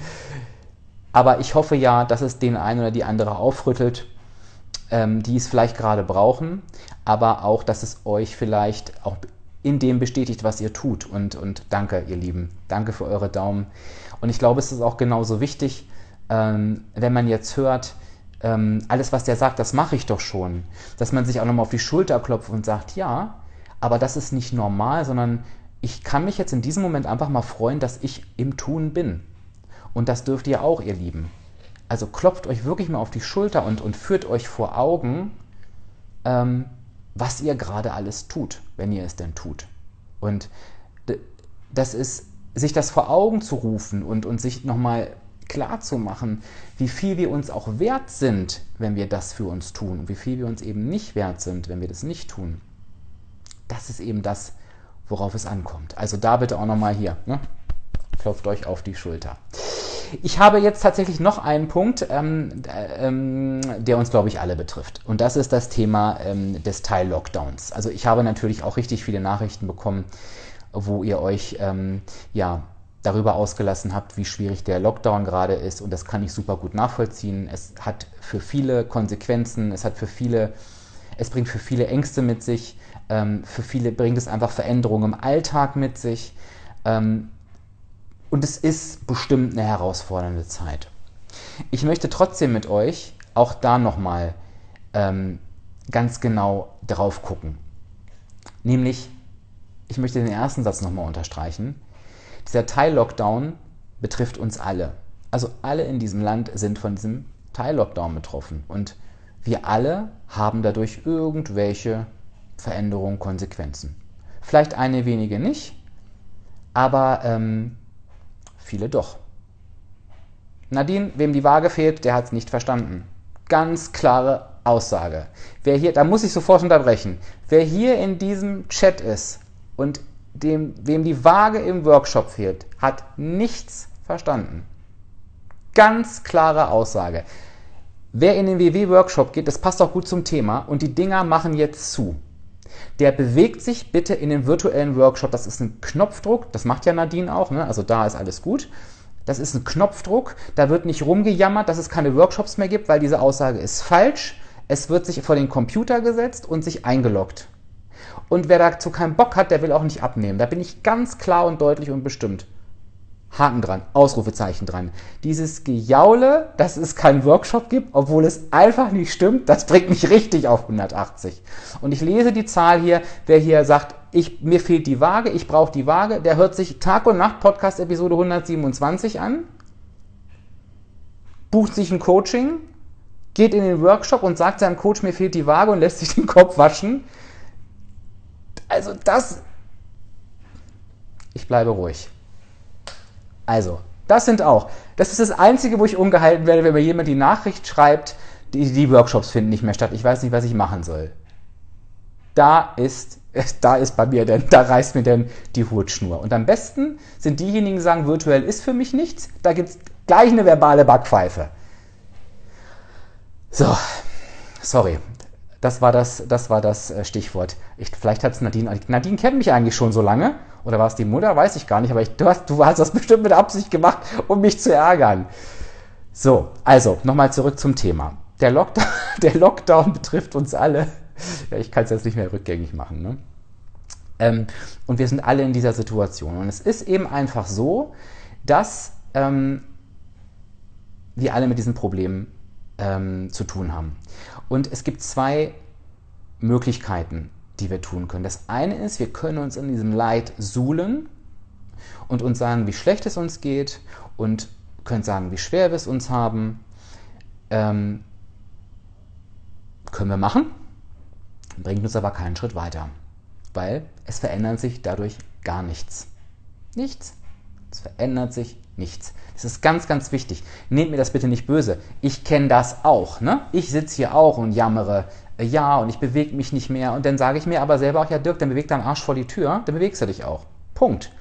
Aber ich hoffe ja, dass es den einen oder die andere aufrüttelt ähm, die es vielleicht gerade brauchen, aber auch, dass es euch vielleicht auch in dem bestätigt, was ihr tut. Und, und danke, ihr Lieben. Danke für eure Daumen. Und ich glaube, es ist auch genauso wichtig, ähm, wenn man jetzt hört, ähm, alles, was der sagt, das mache ich doch schon, dass man sich auch nochmal auf die Schulter klopft und sagt, ja, aber das ist nicht normal, sondern ich kann mich jetzt in diesem Moment einfach mal freuen, dass ich im Tun bin. Und das dürft ihr auch, ihr Lieben. Also klopft euch wirklich mal auf die Schulter und, und führt euch vor Augen, ähm, was ihr gerade alles tut, wenn ihr es denn tut. Und das ist, sich das vor Augen zu rufen und, und sich nochmal klar zu machen, wie viel wir uns auch wert sind, wenn wir das für uns tun und wie viel wir uns eben nicht wert sind, wenn wir das nicht tun. Das ist eben das, worauf es ankommt. Also da bitte auch nochmal hier, ne? klopft euch auf die Schulter. Ich habe jetzt tatsächlich noch einen Punkt, ähm, ähm, der uns, glaube ich, alle betrifft. Und das ist das Thema ähm, des Teil-Lockdowns. Also ich habe natürlich auch richtig viele Nachrichten bekommen, wo ihr euch ähm, ja darüber ausgelassen habt, wie schwierig der Lockdown gerade ist. Und das kann ich super gut nachvollziehen. Es hat für viele Konsequenzen, es hat für viele, es bringt für viele Ängste mit sich. Ähm, für viele bringt es einfach Veränderungen im Alltag mit sich. Und es ist bestimmt eine herausfordernde Zeit. Ich möchte trotzdem mit euch auch da nochmal ähm, ganz genau drauf gucken. Nämlich, ich möchte den ersten Satz nochmal unterstreichen. Dieser Teil-Lockdown betrifft uns alle. Also alle in diesem Land sind von diesem Teil-Lockdown betroffen. Und wir alle haben dadurch irgendwelche Veränderungen, Konsequenzen. Vielleicht eine wenige nicht, aber ähm, Viele doch. Nadine, wem die Waage fehlt, der hat es nicht verstanden. Ganz klare Aussage. Wer hier, da muss ich sofort unterbrechen. Wer hier in diesem Chat ist und dem, wem die Waage im Workshop fehlt, hat nichts verstanden. Ganz klare Aussage. Wer in den WW-Workshop geht, das passt auch gut zum Thema und die Dinger machen jetzt zu der bewegt sich bitte in den virtuellen Workshop. Das ist ein Knopfdruck, das macht ja Nadine auch, ne? also da ist alles gut. Das ist ein Knopfdruck, da wird nicht rumgejammert, dass es keine Workshops mehr gibt, weil diese Aussage ist falsch. Es wird sich vor den Computer gesetzt und sich eingeloggt. Und wer dazu keinen Bock hat, der will auch nicht abnehmen. Da bin ich ganz klar und deutlich und bestimmt. Haken dran, Ausrufezeichen dran. Dieses Gejaule, dass es keinen Workshop gibt, obwohl es einfach nicht stimmt, das bringt mich richtig auf 180. Und ich lese die Zahl hier, wer hier sagt, ich, mir fehlt die Waage, ich brauche die Waage, der hört sich Tag und Nacht Podcast Episode 127 an, bucht sich ein Coaching, geht in den Workshop und sagt seinem Coach, mir fehlt die Waage und lässt sich den Kopf waschen. Also das, ich bleibe ruhig. Also, das sind auch. Das ist das Einzige, wo ich ungehalten werde, wenn mir jemand die Nachricht schreibt, die, die Workshops finden nicht mehr statt. Ich weiß nicht, was ich machen soll. Da ist, [laughs] da ist bei mir denn, da reißt mir denn die Hutschnur. Und am besten sind diejenigen, die sagen, virtuell ist für mich nichts, da gibt es gleich eine verbale Backpfeife. So, sorry, das war das, das, war das äh, Stichwort. Ich, vielleicht hat es Nadine. Nadine kennt mich eigentlich schon so lange. Oder war es die Mutter? Weiß ich gar nicht. Aber ich, du, hast, du hast das bestimmt mit Absicht gemacht, um mich zu ärgern. So, also nochmal zurück zum Thema. Der Lockdown, [laughs] der Lockdown betrifft uns alle. Ja, ich kann es jetzt nicht mehr rückgängig machen. Ne? Ähm, und wir sind alle in dieser Situation. Und es ist eben einfach so, dass ähm, wir alle mit diesen Problemen ähm, zu tun haben. Und es gibt zwei Möglichkeiten, die wir tun können. Das eine ist, wir können uns in diesem Leid suhlen und uns sagen, wie schlecht es uns geht und können sagen, wie schwer wir es uns haben. Ähm, können wir machen, bringt uns aber keinen Schritt weiter, weil es verändert sich dadurch gar nichts. Nichts. Es verändert sich nichts. Das ist ganz, ganz wichtig. Nehmt mir das bitte nicht böse. Ich kenne das auch. Ne? Ich sitze hier auch und jammere, ja, und ich bewege mich nicht mehr. Und dann sage ich mir aber selber auch, ja, Dirk, dann beweg deinen Arsch vor die Tür, dann bewegst du dich auch. Punkt.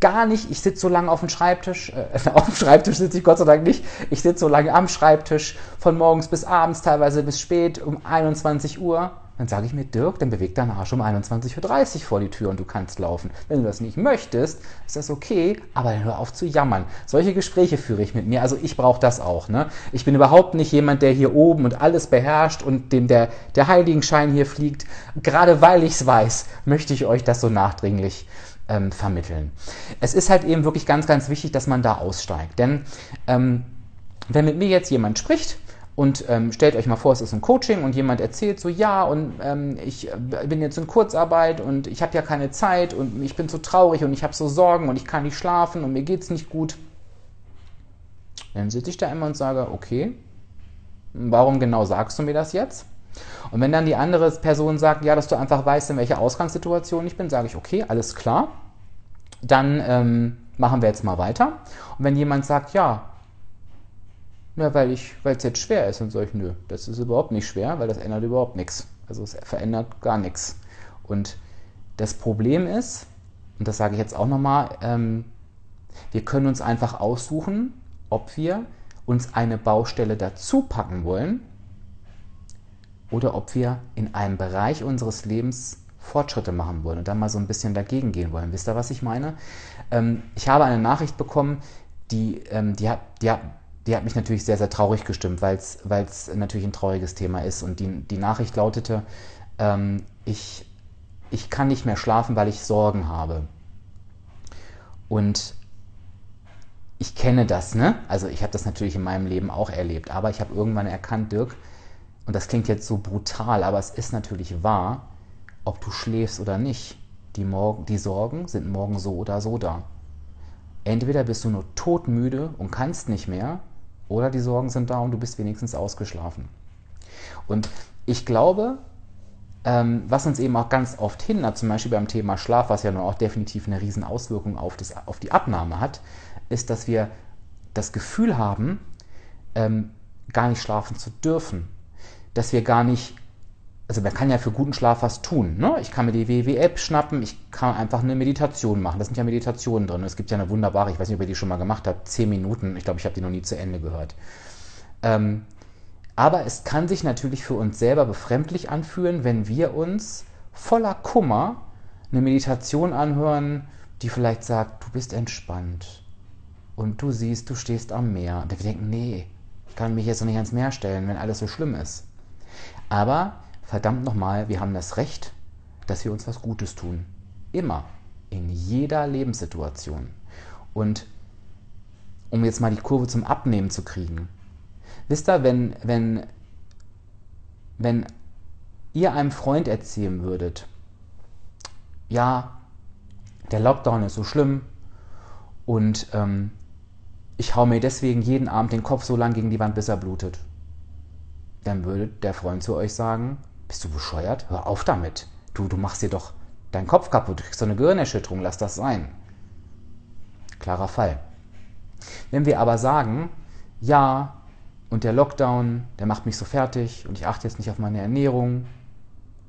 Gar nicht, ich sitze so lange auf dem Schreibtisch, äh, [laughs] auf dem Schreibtisch sitze ich Gott sei Dank nicht, ich sitze so lange am Schreibtisch, von morgens bis abends, teilweise bis spät, um 21 Uhr dann sage ich mir, Dirk, dann beweg deinen Arsch um 21.30 Uhr vor die Tür und du kannst laufen. Wenn du das nicht möchtest, ist das okay, aber dann hör auf zu jammern. Solche Gespräche führe ich mit mir. Also ich brauche das auch. Ne? Ich bin überhaupt nicht jemand, der hier oben und alles beherrscht und dem der, der Heiligenschein hier fliegt. Gerade weil ich es weiß, möchte ich euch das so nachdringlich ähm, vermitteln. Es ist halt eben wirklich ganz, ganz wichtig, dass man da aussteigt. Denn ähm, wenn mit mir jetzt jemand spricht, und ähm, stellt euch mal vor, es ist ein Coaching und jemand erzählt so, ja, und ähm, ich äh, bin jetzt in Kurzarbeit und ich habe ja keine Zeit und ich bin so traurig und ich habe so Sorgen und ich kann nicht schlafen und mir geht es nicht gut. Dann sitze ich da immer und sage, okay, warum genau sagst du mir das jetzt? Und wenn dann die andere Person sagt, ja, dass du einfach weißt, in welcher Ausgangssituation ich bin, sage ich, okay, alles klar, dann ähm, machen wir jetzt mal weiter. Und wenn jemand sagt, ja, ja, weil ich, weil es jetzt schwer ist und so, ich, nö, das ist überhaupt nicht schwer, weil das ändert überhaupt nichts. Also es verändert gar nichts. Und das Problem ist, und das sage ich jetzt auch nochmal, ähm, wir können uns einfach aussuchen, ob wir uns eine Baustelle dazu packen wollen oder ob wir in einem Bereich unseres Lebens Fortschritte machen wollen und dann mal so ein bisschen dagegen gehen wollen. Wisst ihr, was ich meine? Ähm, ich habe eine Nachricht bekommen, die, ähm, die, hat, die, hat, die hat mich natürlich sehr, sehr traurig gestimmt, weil es natürlich ein trauriges Thema ist. Und die, die Nachricht lautete, ähm, ich, ich kann nicht mehr schlafen, weil ich Sorgen habe. Und ich kenne das, ne? Also ich habe das natürlich in meinem Leben auch erlebt, aber ich habe irgendwann erkannt, Dirk, und das klingt jetzt so brutal, aber es ist natürlich wahr, ob du schläfst oder nicht. Die, Morgen, die Sorgen sind morgen so oder so da. Entweder bist du nur todmüde und kannst nicht mehr, oder die Sorgen sind da und du bist wenigstens ausgeschlafen. Und ich glaube, ähm, was uns eben auch ganz oft hindert, zum Beispiel beim Thema Schlaf, was ja nun auch definitiv eine riesen Auswirkung auf, das, auf die Abnahme hat, ist, dass wir das Gefühl haben, ähm, gar nicht schlafen zu dürfen. Dass wir gar nicht also man kann ja für guten Schlaf was tun. Ne? Ich kann mir die WW-App schnappen, ich kann einfach eine Meditation machen. Da sind ja Meditationen drin. Es gibt ja eine wunderbare, ich weiß nicht, ob ihr die schon mal gemacht habt, 10 Minuten. Ich glaube, ich habe die noch nie zu Ende gehört. Ähm, aber es kann sich natürlich für uns selber befremdlich anfühlen, wenn wir uns voller Kummer eine Meditation anhören, die vielleicht sagt, du bist entspannt und du siehst, du stehst am Meer. Und wir denken, nee, ich kann mich jetzt noch nicht ans Meer stellen, wenn alles so schlimm ist. Aber verdammt nochmal, wir haben das Recht, dass wir uns was Gutes tun. Immer. In jeder Lebenssituation. Und um jetzt mal die Kurve zum Abnehmen zu kriegen. Wisst ihr, wenn, wenn, wenn ihr einem Freund erzählen würdet, ja, der Lockdown ist so schlimm und ähm, ich hau mir deswegen jeden Abend den Kopf so lang gegen die Wand, bis er blutet, dann würde der Freund zu euch sagen, bist du bescheuert? Hör auf damit. Du, du machst dir doch deinen Kopf kaputt. Du kriegst so eine Gehirnerschütterung. Lass das sein. Klarer Fall. Wenn wir aber sagen, ja, und der Lockdown, der macht mich so fertig und ich achte jetzt nicht auf meine Ernährung,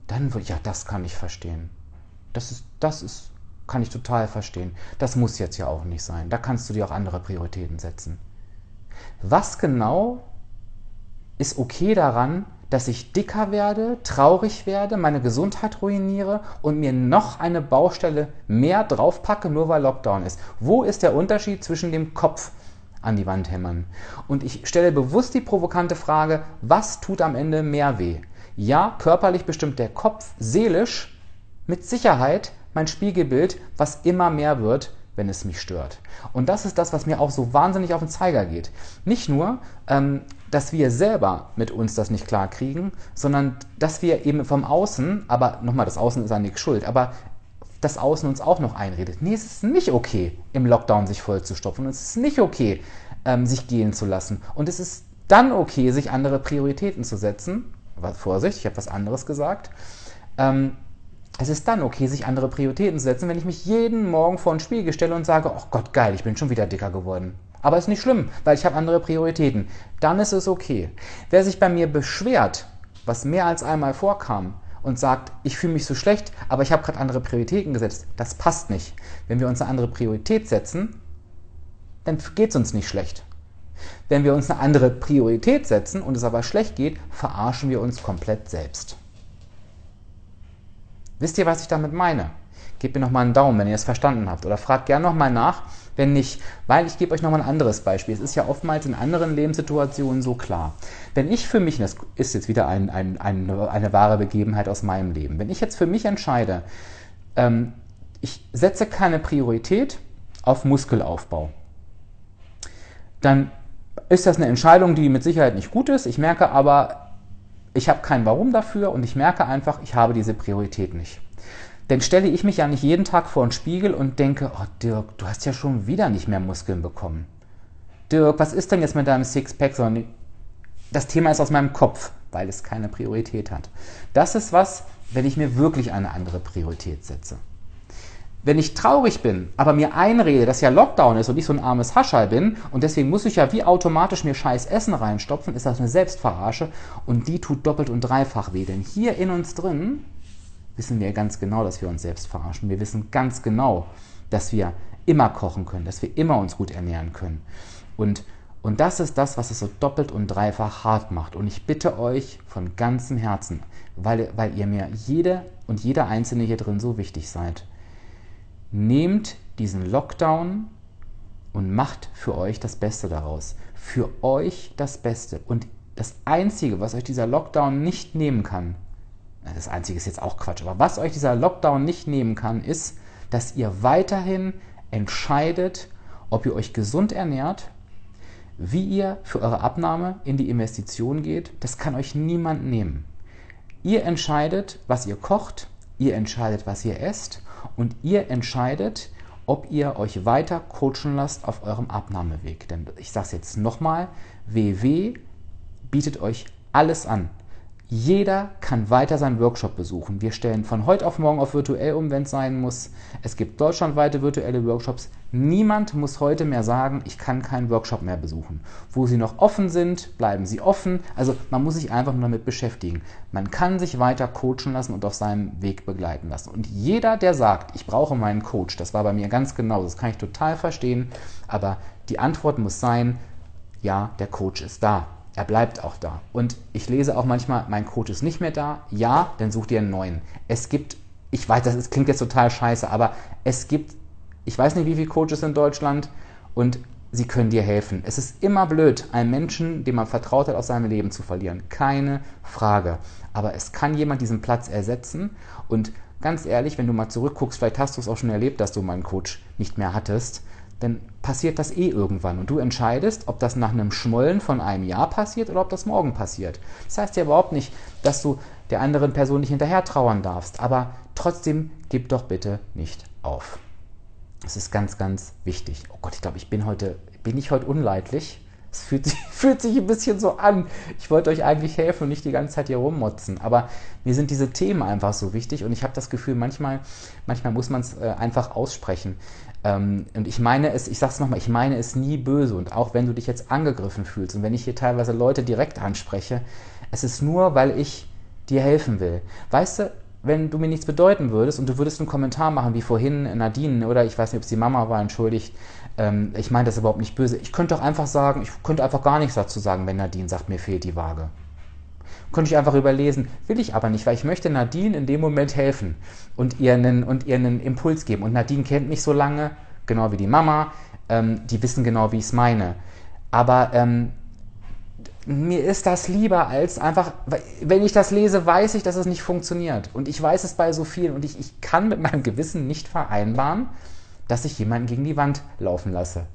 dann würde ich, ja, das kann ich verstehen. Das ist, das ist, kann ich total verstehen. Das muss jetzt ja auch nicht sein. Da kannst du dir auch andere Prioritäten setzen. Was genau ist okay daran, dass ich dicker werde, traurig werde, meine Gesundheit ruiniere und mir noch eine Baustelle mehr draufpacke, nur weil Lockdown ist? Wo ist der Unterschied zwischen dem Kopf an die Wand hämmern? Und ich stelle bewusst die provokante Frage, was tut am Ende mehr weh? Ja, körperlich bestimmt der Kopf, seelisch mit Sicherheit mein Spiegelbild, was immer mehr wird, wenn es mich stört. Und das ist das, was mir auch so wahnsinnig auf den Zeiger geht. Nicht nur, ähm, dass wir selber mit uns das nicht klar kriegen, sondern dass wir eben vom Außen, aber nochmal, das Außen ist an nichts schuld, aber das Außen uns auch noch einredet. Nee, es ist nicht okay, im Lockdown sich vollzustopfen. Es ist nicht okay, ähm, sich gehen zu lassen. Und es ist dann okay, sich andere Prioritäten zu setzen. Vorsicht, ich habe was anderes gesagt. Ähm, es ist dann okay, sich andere Prioritäten zu setzen, wenn ich mich jeden Morgen vor ein Spiegel stelle und sage, oh Gott, geil, ich bin schon wieder dicker geworden. Aber ist nicht schlimm, weil ich habe andere Prioritäten. Dann ist es okay. Wer sich bei mir beschwert, was mehr als einmal vorkam, und sagt, ich fühle mich so schlecht, aber ich habe gerade andere Prioritäten gesetzt, das passt nicht. Wenn wir uns eine andere Priorität setzen, dann geht es uns nicht schlecht. Wenn wir uns eine andere Priorität setzen und es aber schlecht geht, verarschen wir uns komplett selbst. Wisst ihr, was ich damit meine? Gebt mir nochmal einen Daumen, wenn ihr es verstanden habt. Oder fragt gerne nochmal nach, wenn nicht. Weil ich gebe euch nochmal ein anderes Beispiel. Es ist ja oftmals in anderen Lebenssituationen so klar. Wenn ich für mich, das ist jetzt wieder ein, ein, ein, eine wahre Begebenheit aus meinem Leben, wenn ich jetzt für mich entscheide, ähm, ich setze keine Priorität auf Muskelaufbau, dann ist das eine Entscheidung, die mit Sicherheit nicht gut ist. Ich merke aber, ich habe kein Warum dafür und ich merke einfach, ich habe diese Priorität nicht. Denn stelle ich mich ja nicht jeden Tag vor den Spiegel und denke, oh Dirk, du hast ja schon wieder nicht mehr Muskeln bekommen. Dirk, was ist denn jetzt mit deinem Sixpack? Sondern das Thema ist aus meinem Kopf, weil es keine Priorität hat. Das ist was, wenn ich mir wirklich eine andere Priorität setze. Wenn ich traurig bin, aber mir einrede, dass ja Lockdown ist und ich so ein armes Haschall bin und deswegen muss ich ja wie automatisch mir scheiß Essen reinstopfen, ist das eine Selbstverarsche und die tut doppelt und dreifach weh. Denn hier in uns drin wissen wir ganz genau, dass wir uns selbst verarschen. Wir wissen ganz genau, dass wir immer kochen können, dass wir immer uns gut ernähren können. Und, und das ist das, was es so doppelt und dreifach hart macht. Und ich bitte euch von ganzem Herzen, weil, weil ihr mir jede und jeder Einzelne hier drin so wichtig seid, Nehmt diesen Lockdown und macht für euch das Beste daraus. Für euch das Beste. Und das Einzige, was euch dieser Lockdown nicht nehmen kann, das Einzige ist jetzt auch Quatsch, aber was euch dieser Lockdown nicht nehmen kann, ist, dass ihr weiterhin entscheidet, ob ihr euch gesund ernährt, wie ihr für eure Abnahme in die Investition geht. Das kann euch niemand nehmen. Ihr entscheidet, was ihr kocht, ihr entscheidet, was ihr esst und ihr entscheidet, ob ihr euch weiter coachen lasst auf eurem Abnahmeweg. Denn ich sage es jetzt nochmal, WW bietet euch alles an. Jeder kann weiter seinen Workshop besuchen. Wir stellen von heute auf morgen auf virtuell um, wenn es sein muss. Es gibt deutschlandweite virtuelle Workshops. Niemand muss heute mehr sagen, ich kann keinen Workshop mehr besuchen. Wo sie noch offen sind, bleiben sie offen. Also man muss sich einfach nur damit beschäftigen. Man kann sich weiter coachen lassen und auf seinem Weg begleiten lassen. Und jeder, der sagt, ich brauche meinen Coach, das war bei mir ganz genau, das kann ich total verstehen. Aber die Antwort muss sein, ja, der Coach ist da er bleibt auch da. Und ich lese auch manchmal, mein Coach ist nicht mehr da. Ja, dann such dir einen neuen. Es gibt, ich weiß, das klingt jetzt total scheiße, aber es gibt, ich weiß nicht, wie viele Coaches in Deutschland und sie können dir helfen. Es ist immer blöd, einen Menschen, dem man vertraut hat, aus seinem Leben zu verlieren. Keine Frage. Aber es kann jemand diesen Platz ersetzen und ganz ehrlich, wenn du mal zurückguckst, vielleicht hast du es auch schon erlebt, dass du mal einen Coach nicht mehr hattest dann passiert das eh irgendwann. Und du entscheidest, ob das nach einem Schmollen von einem Jahr passiert oder ob das morgen passiert. Das heißt ja überhaupt nicht, dass du der anderen Person nicht hinterher trauern darfst. Aber trotzdem gib doch bitte nicht auf. Das ist ganz, ganz wichtig. Oh Gott, ich glaube, ich bin heute, bin ich heute unleidlich? Es fühlt sich, [laughs] fühlt sich ein bisschen so an. Ich wollte euch eigentlich helfen und nicht die ganze Zeit hier rummotzen. Aber mir sind diese Themen einfach so wichtig und ich habe das Gefühl, manchmal, manchmal muss man es äh, einfach aussprechen. Ähm, und ich meine es, ich sag's nochmal, ich meine es nie böse. Und auch wenn du dich jetzt angegriffen fühlst und wenn ich hier teilweise Leute direkt anspreche, es ist nur, weil ich dir helfen will. Weißt du, wenn du mir nichts bedeuten würdest und du würdest einen Kommentar machen, wie vorhin Nadine oder ich weiß nicht, ob es die Mama war, entschuldigt, ähm, ich meine das überhaupt nicht böse. Ich könnte doch einfach sagen, ich könnte einfach gar nichts dazu sagen, wenn Nadine sagt, mir fehlt die Waage. Könnte ich einfach überlesen, will ich aber nicht, weil ich möchte Nadine in dem Moment helfen und ihr einen, und ihr einen Impuls geben. Und Nadine kennt mich so lange, genau wie die Mama, ähm, die wissen genau, wie ich es meine. Aber ähm, mir ist das lieber als einfach, wenn ich das lese, weiß ich, dass es nicht funktioniert. Und ich weiß es bei so vielen und ich, ich kann mit meinem Gewissen nicht vereinbaren, dass ich jemanden gegen die Wand laufen lasse.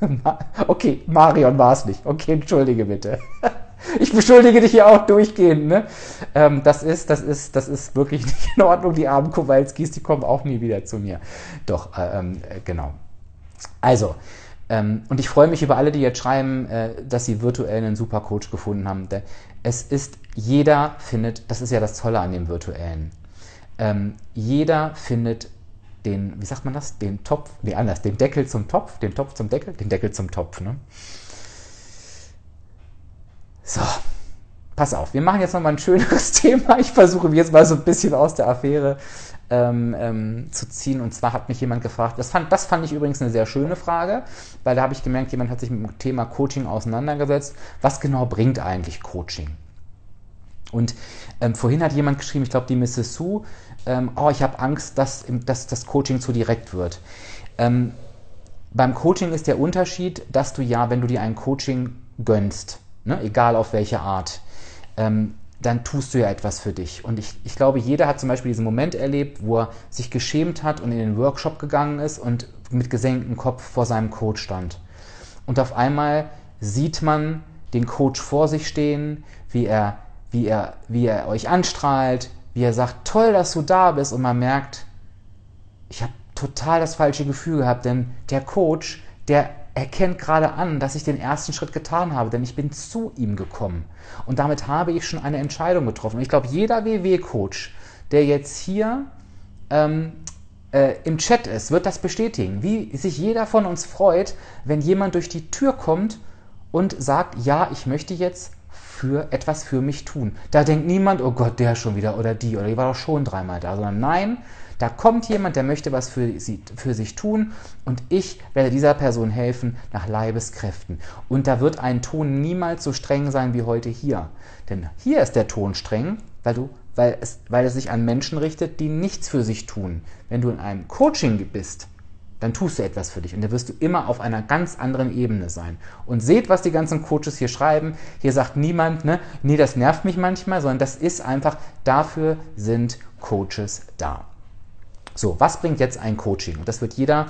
[laughs] okay, Marion war es nicht. Okay, entschuldige bitte. [laughs] [laughs] ich beschuldige dich ja auch durchgehend. Ne? Ähm, das, ist, das, ist, das ist wirklich [laughs] nicht in Ordnung. Die armen Kowalskis, die kommen auch nie wieder zu mir. Doch, äh, äh, genau. Also, ähm, und ich freue mich über alle, die jetzt schreiben, äh, dass sie virtuell einen super Coach gefunden haben. Es ist, jeder findet, das ist ja das Tolle an dem Virtuellen. Ähm, jeder findet den, wie sagt man das, den Topf, nee, anders, den Deckel zum Topf, den Topf zum Deckel, den Deckel zum Topf. Ne? So, pass auf, wir machen jetzt nochmal ein schöneres [laughs] Thema. Ich versuche jetzt mal so ein bisschen aus der Affäre ähm, ähm, zu ziehen. Und zwar hat mich jemand gefragt, das fand, das fand ich übrigens eine sehr schöne Frage, weil da habe ich gemerkt, jemand hat sich mit dem Thema Coaching auseinandergesetzt. Was genau bringt eigentlich Coaching? Und ähm, vorhin hat jemand geschrieben, ich glaube die Mrs. Sue, ähm, oh, ich habe Angst, dass, dass das Coaching zu direkt wird. Ähm, beim Coaching ist der Unterschied, dass du ja, wenn du dir ein Coaching gönnst, ne, egal auf welche Art, ähm, dann tust du ja etwas für dich. Und ich, ich glaube, jeder hat zum Beispiel diesen Moment erlebt, wo er sich geschämt hat und in den Workshop gegangen ist und mit gesenktem Kopf vor seinem Coach stand. Und auf einmal sieht man den Coach vor sich stehen, wie er, wie er, wie er euch anstrahlt, wie er sagt, toll, dass du da bist. Und man merkt, ich habe total das falsche Gefühl gehabt, denn der Coach, der erkennt gerade an, dass ich den ersten Schritt getan habe, denn ich bin zu ihm gekommen. Und damit habe ich schon eine Entscheidung getroffen. Und ich glaube, jeder WW-Coach, der jetzt hier ähm, äh, im Chat ist, wird das bestätigen. Wie sich jeder von uns freut, wenn jemand durch die Tür kommt und sagt, ja, ich möchte jetzt für etwas für mich tun. Da denkt niemand, oh Gott, der schon wieder oder die oder die war doch schon dreimal da, sondern nein, da kommt jemand, der möchte was für, sie, für sich tun und ich werde dieser Person helfen nach Leibeskräften. Und da wird ein Ton niemals so streng sein wie heute hier. Denn hier ist der Ton streng, weil, du, weil, es, weil es sich an Menschen richtet, die nichts für sich tun. Wenn du in einem Coaching bist, dann tust du etwas für dich und da wirst du immer auf einer ganz anderen Ebene sein. Und seht, was die ganzen Coaches hier schreiben. Hier sagt niemand, ne, nee, das nervt mich manchmal, sondern das ist einfach, dafür sind Coaches da. So, was bringt jetzt ein Coaching? Und das wird jeder,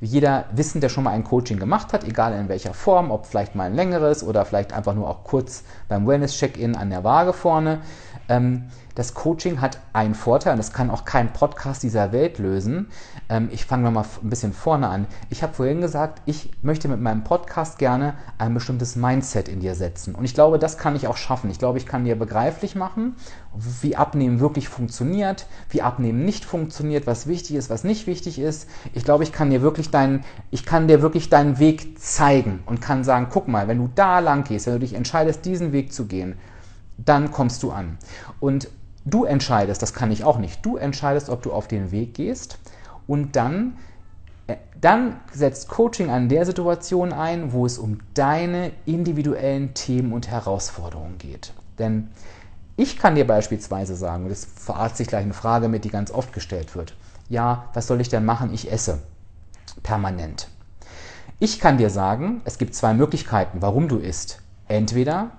jeder wissen, der schon mal ein Coaching gemacht hat, egal in welcher Form, ob vielleicht mal ein längeres oder vielleicht einfach nur auch kurz beim Wellness-Check-In an der Waage vorne. Ähm, das Coaching hat einen Vorteil, und das kann auch kein Podcast dieser Welt lösen. Ähm, ich fange mal ein bisschen vorne an. Ich habe vorhin gesagt, ich möchte mit meinem Podcast gerne ein bestimmtes Mindset in dir setzen. Und ich glaube, das kann ich auch schaffen. Ich glaube, ich kann dir begreiflich machen, wie Abnehmen wirklich funktioniert, wie Abnehmen nicht funktioniert, was wichtig ist, was nicht wichtig ist. Ich glaube, ich kann dir wirklich deinen, ich kann dir wirklich deinen Weg zeigen und kann sagen, guck mal, wenn du da lang gehst, wenn du dich entscheidest, diesen Weg zu gehen, dann kommst du an. Und du entscheidest, das kann ich auch nicht, du entscheidest, ob du auf den Weg gehst und dann, äh, dann setzt Coaching an der Situation ein, wo es um deine individuellen Themen und Herausforderungen geht. Denn ich kann dir beispielsweise sagen, das verarzt sich gleich eine Frage mit, die ganz oft gestellt wird. Ja, was soll ich denn machen? Ich esse permanent. Ich kann dir sagen, es gibt zwei Möglichkeiten, warum du isst. Entweder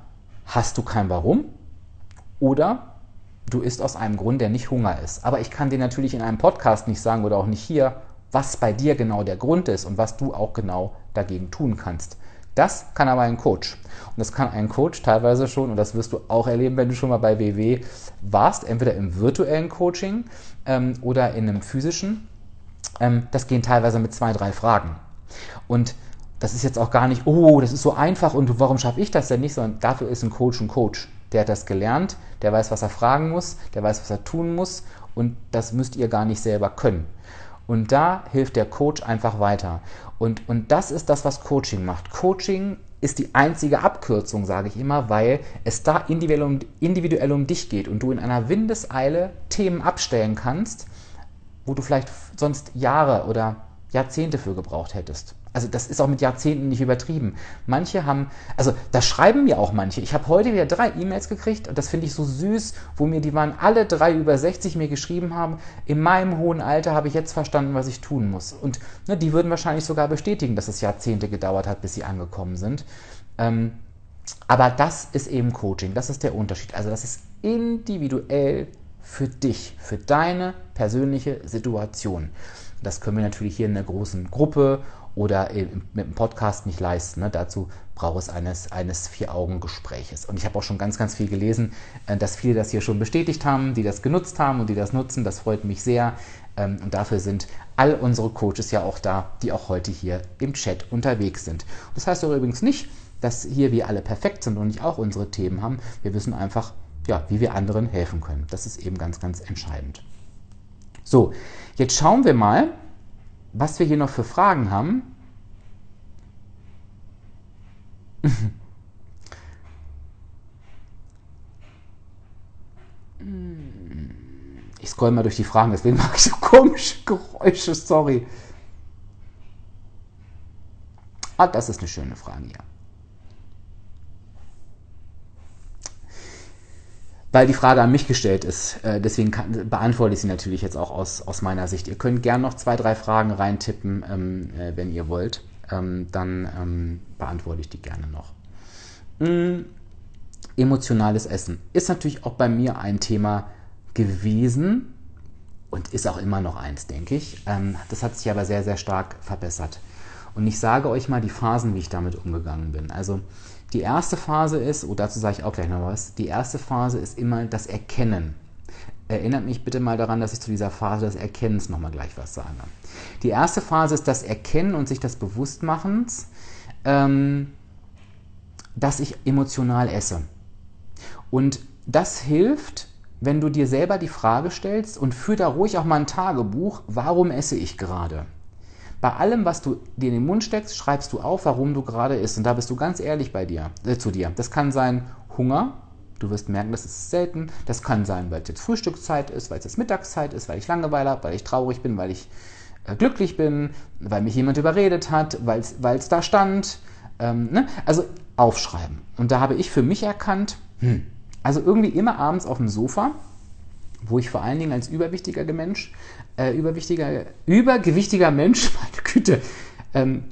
hast du kein Warum oder du isst aus einem Grund, der nicht Hunger ist. Aber ich kann dir natürlich in einem Podcast nicht sagen oder auch nicht hier, was bei dir genau der Grund ist und was du auch genau dagegen tun kannst. Das kann aber ein Coach. Und das kann ein Coach teilweise schon, und das wirst du auch erleben, wenn du schon mal bei WW warst, entweder im virtuellen Coaching ähm, oder in einem physischen. Ähm, das gehen teilweise mit zwei, drei Fragen. Und das ist jetzt auch gar nicht, oh, das ist so einfach und warum schaffe ich das denn nicht, sondern dafür ist ein Coach ein Coach. Der hat das gelernt, der weiß, was er fragen muss, der weiß, was er tun muss und das müsst ihr gar nicht selber können. Und da hilft der Coach einfach weiter. Und, und das ist das, was Coaching macht. Coaching ist die einzige Abkürzung, sage ich immer, weil es da individuell um, individuell um dich geht und du in einer Windeseile Themen abstellen kannst, wo du vielleicht sonst Jahre oder Jahrzehnte für gebraucht hättest. Also das ist auch mit Jahrzehnten nicht übertrieben. Manche haben, also das schreiben mir auch manche. Ich habe heute wieder drei E-Mails gekriegt und das finde ich so süß, wo mir die waren alle drei über 60 mir geschrieben haben. In meinem hohen Alter habe ich jetzt verstanden, was ich tun muss. Und ne, die würden wahrscheinlich sogar bestätigen, dass es Jahrzehnte gedauert hat, bis sie angekommen sind. Ähm, aber das ist eben Coaching, das ist der Unterschied. Also das ist individuell für dich, für deine persönliche Situation. Das können wir natürlich hier in einer großen Gruppe oder mit dem Podcast nicht leisten. Ne? Dazu braucht es eines, eines Vier-Augen-Gespräches. Und ich habe auch schon ganz, ganz viel gelesen, äh, dass viele das hier schon bestätigt haben, die das genutzt haben und die das nutzen. Das freut mich sehr. Ähm, und dafür sind all unsere Coaches ja auch da, die auch heute hier im Chat unterwegs sind. das heißt auch übrigens nicht, dass hier wir alle perfekt sind und nicht auch unsere Themen haben. Wir wissen einfach, ja, wie wir anderen helfen können. Das ist eben ganz, ganz entscheidend. So, jetzt schauen wir mal, was wir hier noch für Fragen haben. Ich scroll mal durch die Fragen, deswegen mache ich so komische Geräusche, sorry. Ah, das ist eine schöne Frage, ja. Weil die Frage an mich gestellt ist. Äh, deswegen kann, beantworte ich sie natürlich jetzt auch aus, aus meiner Sicht. Ihr könnt gerne noch zwei, drei Fragen reintippen, ähm, äh, wenn ihr wollt. Ähm, dann ähm, beantworte ich die gerne noch. Mm, emotionales Essen ist natürlich auch bei mir ein Thema gewesen und ist auch immer noch eins, denke ich. Ähm, das hat sich aber sehr, sehr stark verbessert. Und ich sage euch mal die Phasen, wie ich damit umgegangen bin. Also die erste Phase ist, oh, dazu sage ich auch gleich noch was, die erste Phase ist immer das Erkennen. Erinnert mich bitte mal daran, dass ich zu dieser Phase des Erkennens nochmal gleich was sage. Die erste Phase ist das Erkennen und sich das Bewusstmachens, ähm, dass ich emotional esse. Und das hilft, wenn du dir selber die Frage stellst und führ da ruhig auch mal ein Tagebuch, warum esse ich gerade? Bei allem, was du dir in den Mund steckst, schreibst du auf, warum du gerade isst. Und da bist du ganz ehrlich bei dir, äh, zu dir. Das kann sein Hunger. Du wirst merken, das ist selten. Das kann sein, weil es jetzt Frühstückszeit ist, weil es jetzt Mittagszeit ist, weil ich Langeweile habe, weil ich traurig bin, weil ich äh, glücklich bin, weil mich jemand überredet hat, weil es da stand. Ähm, ne? Also aufschreiben. Und da habe ich für mich erkannt, hm, also irgendwie immer abends auf dem Sofa, wo ich vor allen Dingen als überwichtiger Mensch äh, überwichtiger, übergewichtiger Mensch, [laughs] meine Güte, ähm,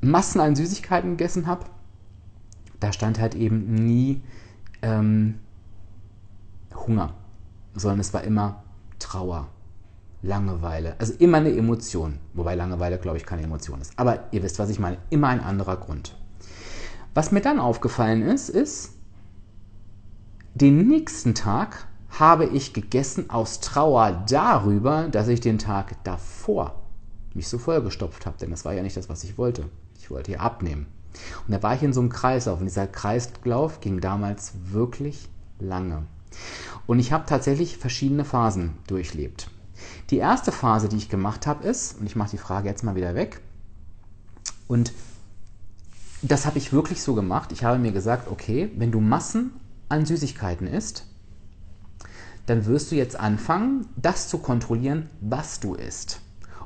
Massen an Süßigkeiten gegessen habe, da stand halt eben nie ähm, Hunger, sondern es war immer Trauer, Langeweile, also immer eine Emotion, wobei Langeweile, glaube ich, keine Emotion ist. Aber ihr wisst, was ich meine, immer ein anderer Grund. Was mir dann aufgefallen ist, ist, den nächsten Tag habe ich gegessen aus Trauer darüber, dass ich den Tag davor mich so vollgestopft habe, denn das war ja nicht das, was ich wollte. Ich wollte hier abnehmen. Und da war ich in so einem Kreislauf und dieser Kreislauf ging damals wirklich lange. Und ich habe tatsächlich verschiedene Phasen durchlebt. Die erste Phase, die ich gemacht habe, ist, und ich mache die Frage jetzt mal wieder weg, und das habe ich wirklich so gemacht. Ich habe mir gesagt, okay, wenn du Massen an Süßigkeiten isst, dann wirst du jetzt anfangen, das zu kontrollieren, was du isst.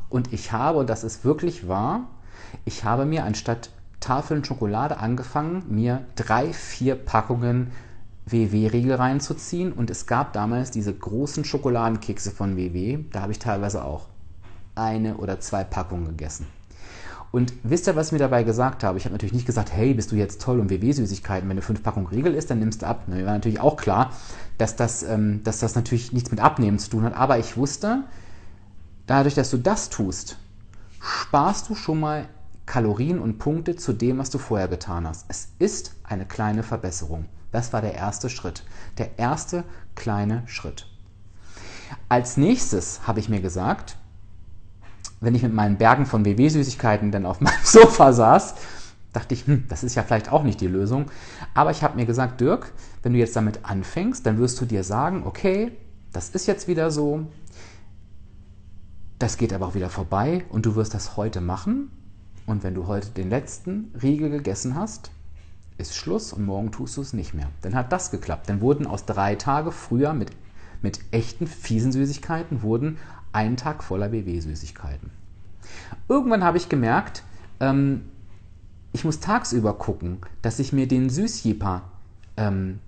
Und ich habe, und das ist wirklich wahr, ich habe mir anstatt Tafeln Schokolade angefangen, mir drei, vier Packungen WW-Riegel reinzuziehen. Und es gab damals diese großen Schokoladenkekse von WW. Da habe ich teilweise auch eine oder zwei Packungen gegessen. Und wisst ihr, was ich mir dabei gesagt habe? Ich habe natürlich nicht gesagt, hey, bist du jetzt toll und WW-Süßigkeiten, wenn fünf Packungen Riegel isst, dann nimmst du ab. Mir war natürlich auch klar, dass das, ähm, dass das natürlich nichts mit Abnehmen zu tun hat. Aber ich wusste, dadurch, dass du das tust, sparst du schon mal Kalorien und Punkte zu dem, was du vorher getan hast. Es ist eine kleine Verbesserung. Das war der erste Schritt. Der erste kleine Schritt. Als nächstes habe ich mir gesagt, wenn ich mit meinen Bergen von WW-Süßigkeiten dann auf [laughs] meinem Sofa saß, dachte ich, hm, das ist ja vielleicht auch nicht die Lösung. Aber ich habe mir gesagt, Dirk, wenn du jetzt damit anfängst, dann wirst du dir sagen, okay, das ist jetzt wieder so, das geht aber auch wieder vorbei und du wirst das heute machen. Und wenn du heute den letzten Riegel gegessen hast, ist Schluss und morgen tust du es nicht mehr. Dann hat das geklappt. Dann wurden aus drei Tage früher mit, mit echten fiesen Süßigkeiten wurden ein Tag voller BW-Süßigkeiten. Irgendwann habe ich gemerkt, ähm, ich muss tagsüber gucken, dass ich mir den Süßjipper ähm,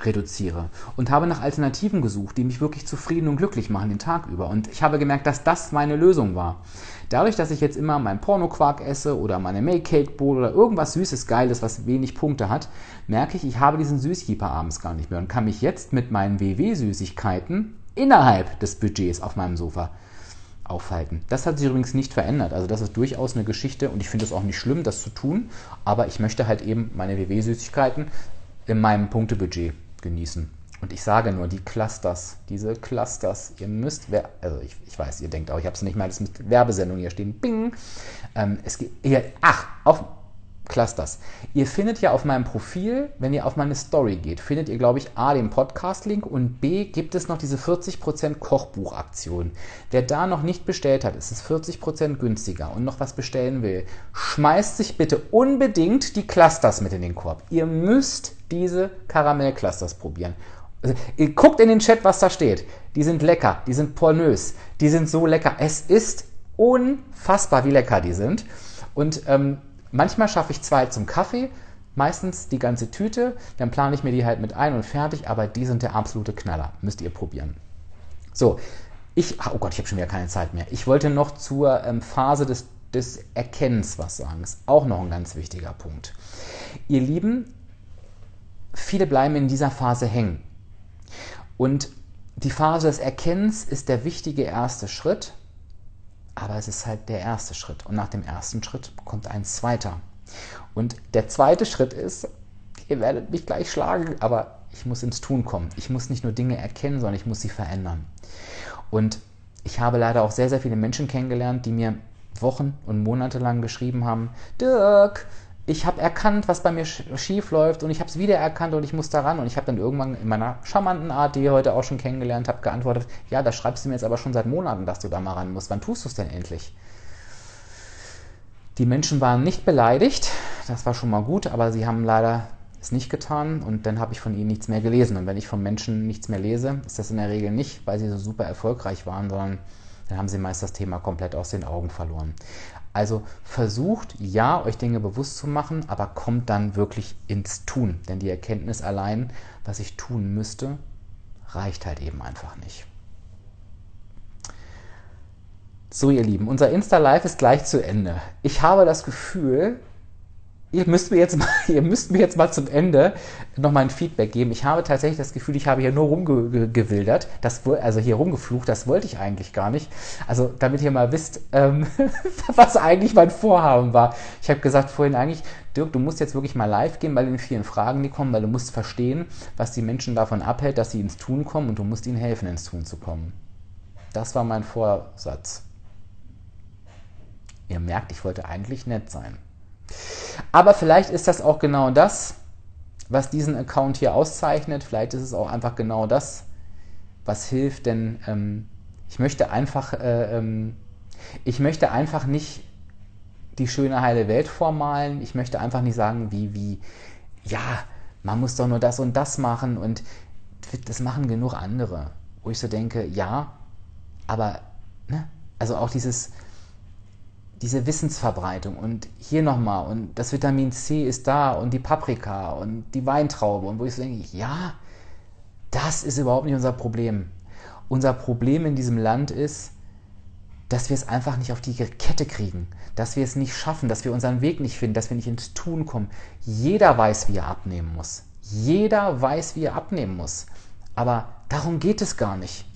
reduziere und habe nach Alternativen gesucht, die mich wirklich zufrieden und glücklich machen den Tag über. Und ich habe gemerkt, dass das meine Lösung war. Dadurch, dass ich jetzt immer meinen Pornoquark esse oder meine Make Cake Bowl oder irgendwas Süßes, Geiles, was wenig Punkte hat, merke ich, ich habe diesen Süßjieper abends gar nicht mehr und kann mich jetzt mit meinen WW-Süßigkeiten innerhalb des Budgets auf meinem Sofa aufhalten. Das hat sich übrigens nicht verändert. Also das ist durchaus eine Geschichte und ich finde es auch nicht schlimm, das zu tun. Aber ich möchte halt eben meine WW-Süßigkeiten in meinem Punktebudget genießen. Und ich sage nur, die Clusters, diese Clusters, ihr müsst, also ich, ich weiß, ihr denkt auch, ich habe es nicht mal, das mit Werbesendung hier stehen, bing. Ähm, es geht, hier, ach, auf, Clusters. Ihr findet ja auf meinem Profil, wenn ihr auf meine Story geht, findet ihr, glaube ich, A, den Podcast-Link und B, gibt es noch diese 40% Kochbuchaktion. Wer da noch nicht bestellt hat, ist es 40% günstiger und noch was bestellen will, schmeißt sich bitte unbedingt die Clusters mit in den Korb. Ihr müsst diese Karamell-Clusters probieren. Also, ihr guckt in den Chat, was da steht. Die sind lecker, die sind pornös, die sind so lecker. Es ist unfassbar, wie lecker die sind. Und ähm, Manchmal schaffe ich zwei zum Kaffee, meistens die ganze Tüte, dann plane ich mir die halt mit ein und fertig, aber die sind der absolute Knaller. Müsst ihr probieren. So, ich, oh Gott, ich habe schon wieder keine Zeit mehr. Ich wollte noch zur ähm, Phase des, des Erkennens was sagen. Ist auch noch ein ganz wichtiger Punkt. Ihr Lieben, viele bleiben in dieser Phase hängen. Und die Phase des Erkennens ist der wichtige erste Schritt. Aber es ist halt der erste Schritt. Und nach dem ersten Schritt kommt ein zweiter. Und der zweite Schritt ist, ihr werdet mich gleich schlagen, aber ich muss ins Tun kommen. Ich muss nicht nur Dinge erkennen, sondern ich muss sie verändern. Und ich habe leider auch sehr, sehr viele Menschen kennengelernt, die mir Wochen und Monate lang geschrieben haben, Dirk, ich habe erkannt, was bei mir schief läuft und ich habe es wieder erkannt und ich muss daran. Und ich habe dann irgendwann in meiner charmanten Art, die ihr heute auch schon kennengelernt habt, geantwortet, ja, das schreibst du mir jetzt aber schon seit Monaten, dass du da mal ran musst. Wann tust du es denn endlich? Die Menschen waren nicht beleidigt, das war schon mal gut, aber sie haben leider es nicht getan und dann habe ich von ihnen nichts mehr gelesen. Und wenn ich von Menschen nichts mehr lese, ist das in der Regel nicht, weil sie so super erfolgreich waren, sondern dann haben sie meist das Thema komplett aus den Augen verloren. Also versucht, ja, euch Dinge bewusst zu machen, aber kommt dann wirklich ins Tun. Denn die Erkenntnis allein, was ich tun müsste, reicht halt eben einfach nicht. So, ihr Lieben, unser Insta-Live ist gleich zu Ende. Ich habe das Gefühl, ihr müsst mir jetzt [laughs] mal, ihr müsst mir jetzt mal zum Ende noch mal ein Feedback geben. Ich habe tatsächlich das Gefühl, ich habe hier nur rumgewildert, das, also hier rumgeflucht, das wollte ich eigentlich gar nicht. Also damit ihr mal wisst, ähm, [laughs] was eigentlich mein Vorhaben war. Ich habe gesagt vorhin eigentlich, Dirk, du musst jetzt wirklich mal live gehen bei den vielen Fragen, die kommen, weil du musst verstehen, was die Menschen davon abhält, dass sie ins Tun kommen und du musst ihnen helfen, ins Tun zu kommen. Das war mein Vorsatz. Ihr merkt, ich wollte eigentlich nett sein. Aber vielleicht ist das auch genau das, was diesen Account hier auszeichnet. Vielleicht ist es auch einfach genau das, was hilft, denn ähm, ich möchte einfach, äh, ähm, ich möchte einfach nicht die schöne heile Welt vormalen. Ich möchte einfach nicht sagen, wie, wie, ja, man muss doch nur das und das machen und das machen genug andere. Wo ich so denke, ja, aber, ne, also auch dieses, diese Wissensverbreitung und hier nochmal und das Vitamin C ist da und die Paprika und die Weintraube und wo ich so denke, ja, das ist überhaupt nicht unser Problem. Unser Problem in diesem Land ist, dass wir es einfach nicht auf die Kette kriegen, dass wir es nicht schaffen, dass wir unseren Weg nicht finden, dass wir nicht ins Tun kommen. Jeder weiß, wie er abnehmen muss. Jeder weiß, wie er abnehmen muss. Aber darum geht es gar nicht.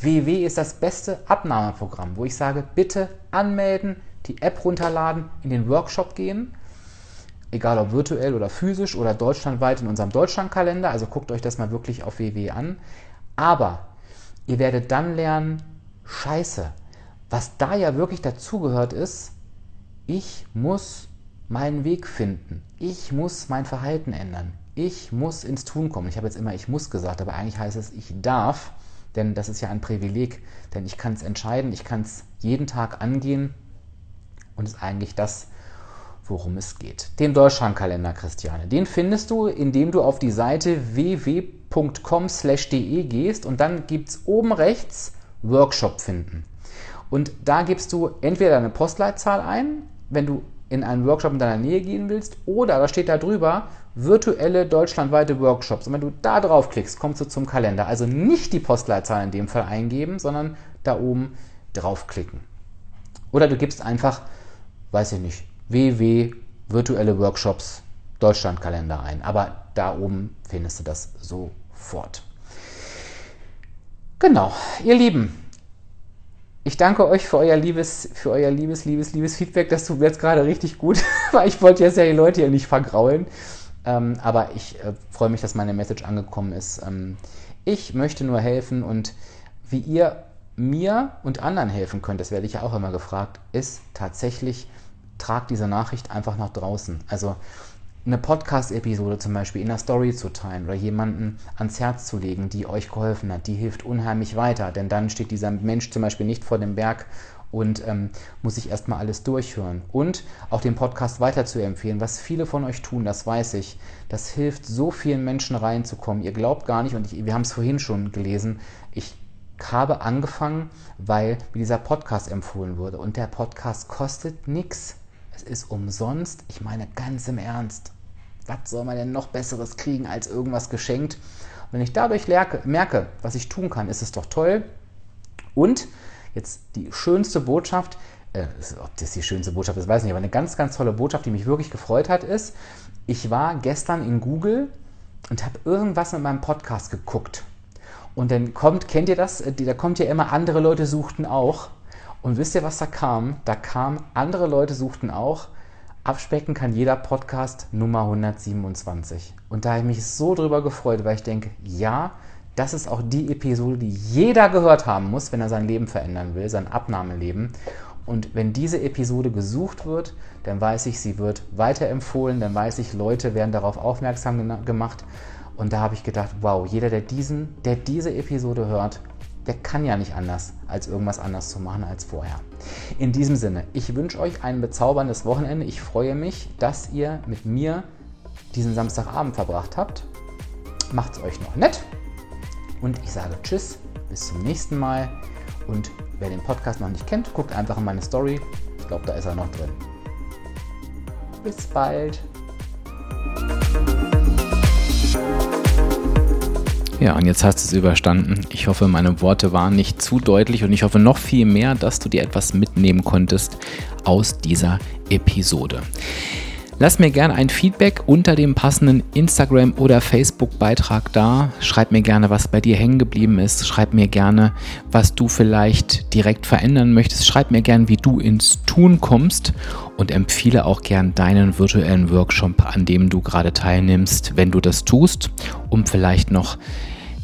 WW ist das beste Abnahmeprogramm, wo ich sage, bitte anmelden, die App runterladen, in den Workshop gehen, egal ob virtuell oder physisch oder deutschlandweit in unserem Deutschlandkalender. Also guckt euch das mal wirklich auf www an. Aber ihr werdet dann lernen, scheiße, was da ja wirklich dazugehört ist, ich muss meinen Weg finden. Ich muss mein Verhalten ändern. Ich muss ins Tun kommen. Ich habe jetzt immer ich muss gesagt, aber eigentlich heißt es ich darf, denn das ist ja ein Privileg. Denn ich kann es entscheiden, ich kann es jeden Tag angehen und ist eigentlich das, worum es geht. Den Deutschlandkalender, Christiane. Den findest du, indem du auf die Seite www.com/de gehst und dann gibt es oben rechts Workshop finden. Und da gibst du entweder deine Postleitzahl ein, wenn du in einen Workshop in deiner Nähe gehen willst, oder da steht da drüber virtuelle deutschlandweite Workshops. Und wenn du da draufklickst, kommst du zum Kalender. Also nicht die Postleitzahl in dem Fall eingeben, sondern da oben draufklicken. Oder du gibst einfach, weiß ich nicht, www virtuelle Workshops Deutschlandkalender ein. Aber da oben findest du das sofort. Genau, ihr Lieben, ich danke euch für euer liebes, für euer liebes, liebes, liebes Feedback. Das tut mir jetzt gerade richtig gut, [laughs] weil ich wollte jetzt ja die Leute ja nicht vergraulen. Ähm, aber ich äh, freue mich, dass meine Message angekommen ist. Ähm, ich möchte nur helfen und wie ihr mir und anderen helfen könnt, das werde ich ja auch immer gefragt, ist tatsächlich, tragt diese Nachricht einfach nach draußen. Also eine Podcast-Episode zum Beispiel in der Story zu teilen oder jemanden ans Herz zu legen, die euch geholfen hat, die hilft unheimlich weiter. Denn dann steht dieser Mensch zum Beispiel nicht vor dem Berg und ähm, muss sich erstmal alles durchhören. Und auch den Podcast weiter zu empfehlen, was viele von euch tun, das weiß ich. Das hilft so vielen Menschen reinzukommen. Ihr glaubt gar nicht, und ich, wir haben es vorhin schon gelesen, ich habe angefangen, weil mir dieser Podcast empfohlen wurde. Und der Podcast kostet nichts. Es ist umsonst. Ich meine ganz im Ernst. Was soll man denn noch Besseres kriegen als irgendwas geschenkt? wenn ich dadurch merke, was ich tun kann, ist es doch toll. Und jetzt die schönste Botschaft, äh, ob das die schönste Botschaft ist, weiß ich nicht, aber eine ganz, ganz tolle Botschaft, die mich wirklich gefreut hat, ist, ich war gestern in Google und habe irgendwas mit meinem Podcast geguckt. Und dann kommt, kennt ihr das? Äh, da kommt ja immer, andere Leute suchten auch. Und wisst ihr, was da kam? Da kam, andere Leute suchten auch, abspecken kann jeder Podcast Nummer 127. Und da habe ich mich so drüber gefreut, weil ich denke, ja, das ist auch die Episode, die jeder gehört haben muss, wenn er sein Leben verändern will, sein Abnahmeleben. Und wenn diese Episode gesucht wird, dann weiß ich, sie wird weiterempfohlen, dann weiß ich, Leute werden darauf aufmerksam gemacht. Und da habe ich gedacht, wow, jeder, der, diesen, der diese Episode hört, der kann ja nicht anders, als irgendwas anders zu machen als vorher. In diesem Sinne, ich wünsche euch ein bezauberndes Wochenende. Ich freue mich, dass ihr mit mir diesen Samstagabend verbracht habt. Macht es euch noch nett. Und ich sage Tschüss, bis zum nächsten Mal. Und wer den Podcast noch nicht kennt, guckt einfach in meine Story. Ich glaube, da ist er noch drin. Bis bald. Ja, und jetzt hast du es überstanden. Ich hoffe, meine Worte waren nicht zu deutlich und ich hoffe noch viel mehr, dass du dir etwas mitnehmen konntest aus dieser Episode. Lass mir gerne ein Feedback unter dem passenden Instagram- oder Facebook-Beitrag da. Schreib mir gerne, was bei dir hängen geblieben ist. Schreib mir gerne, was du vielleicht direkt verändern möchtest. Schreib mir gerne, wie du ins Tun kommst und empfehle auch gern deinen virtuellen Workshop, an dem du gerade teilnimmst, wenn du das tust, um vielleicht noch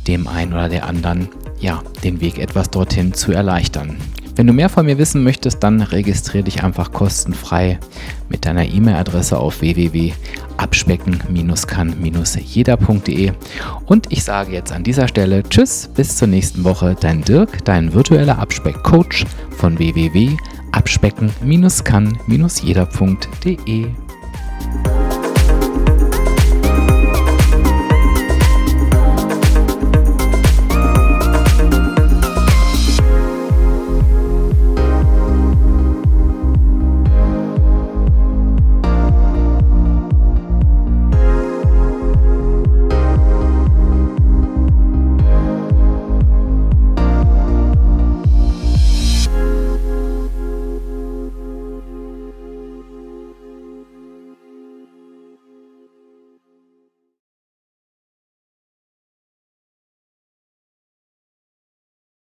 dem einen oder der anderen ja, den Weg etwas dorthin zu erleichtern. Wenn du mehr von mir wissen möchtest, dann registriere dich einfach kostenfrei mit deiner E-Mail-Adresse auf www.abspecken-kann-jeder.de und ich sage jetzt an dieser Stelle Tschüss, bis zur nächsten Woche, dein Dirk, dein virtueller Abspeck-Coach von www.abspecken-kann-jeder.de.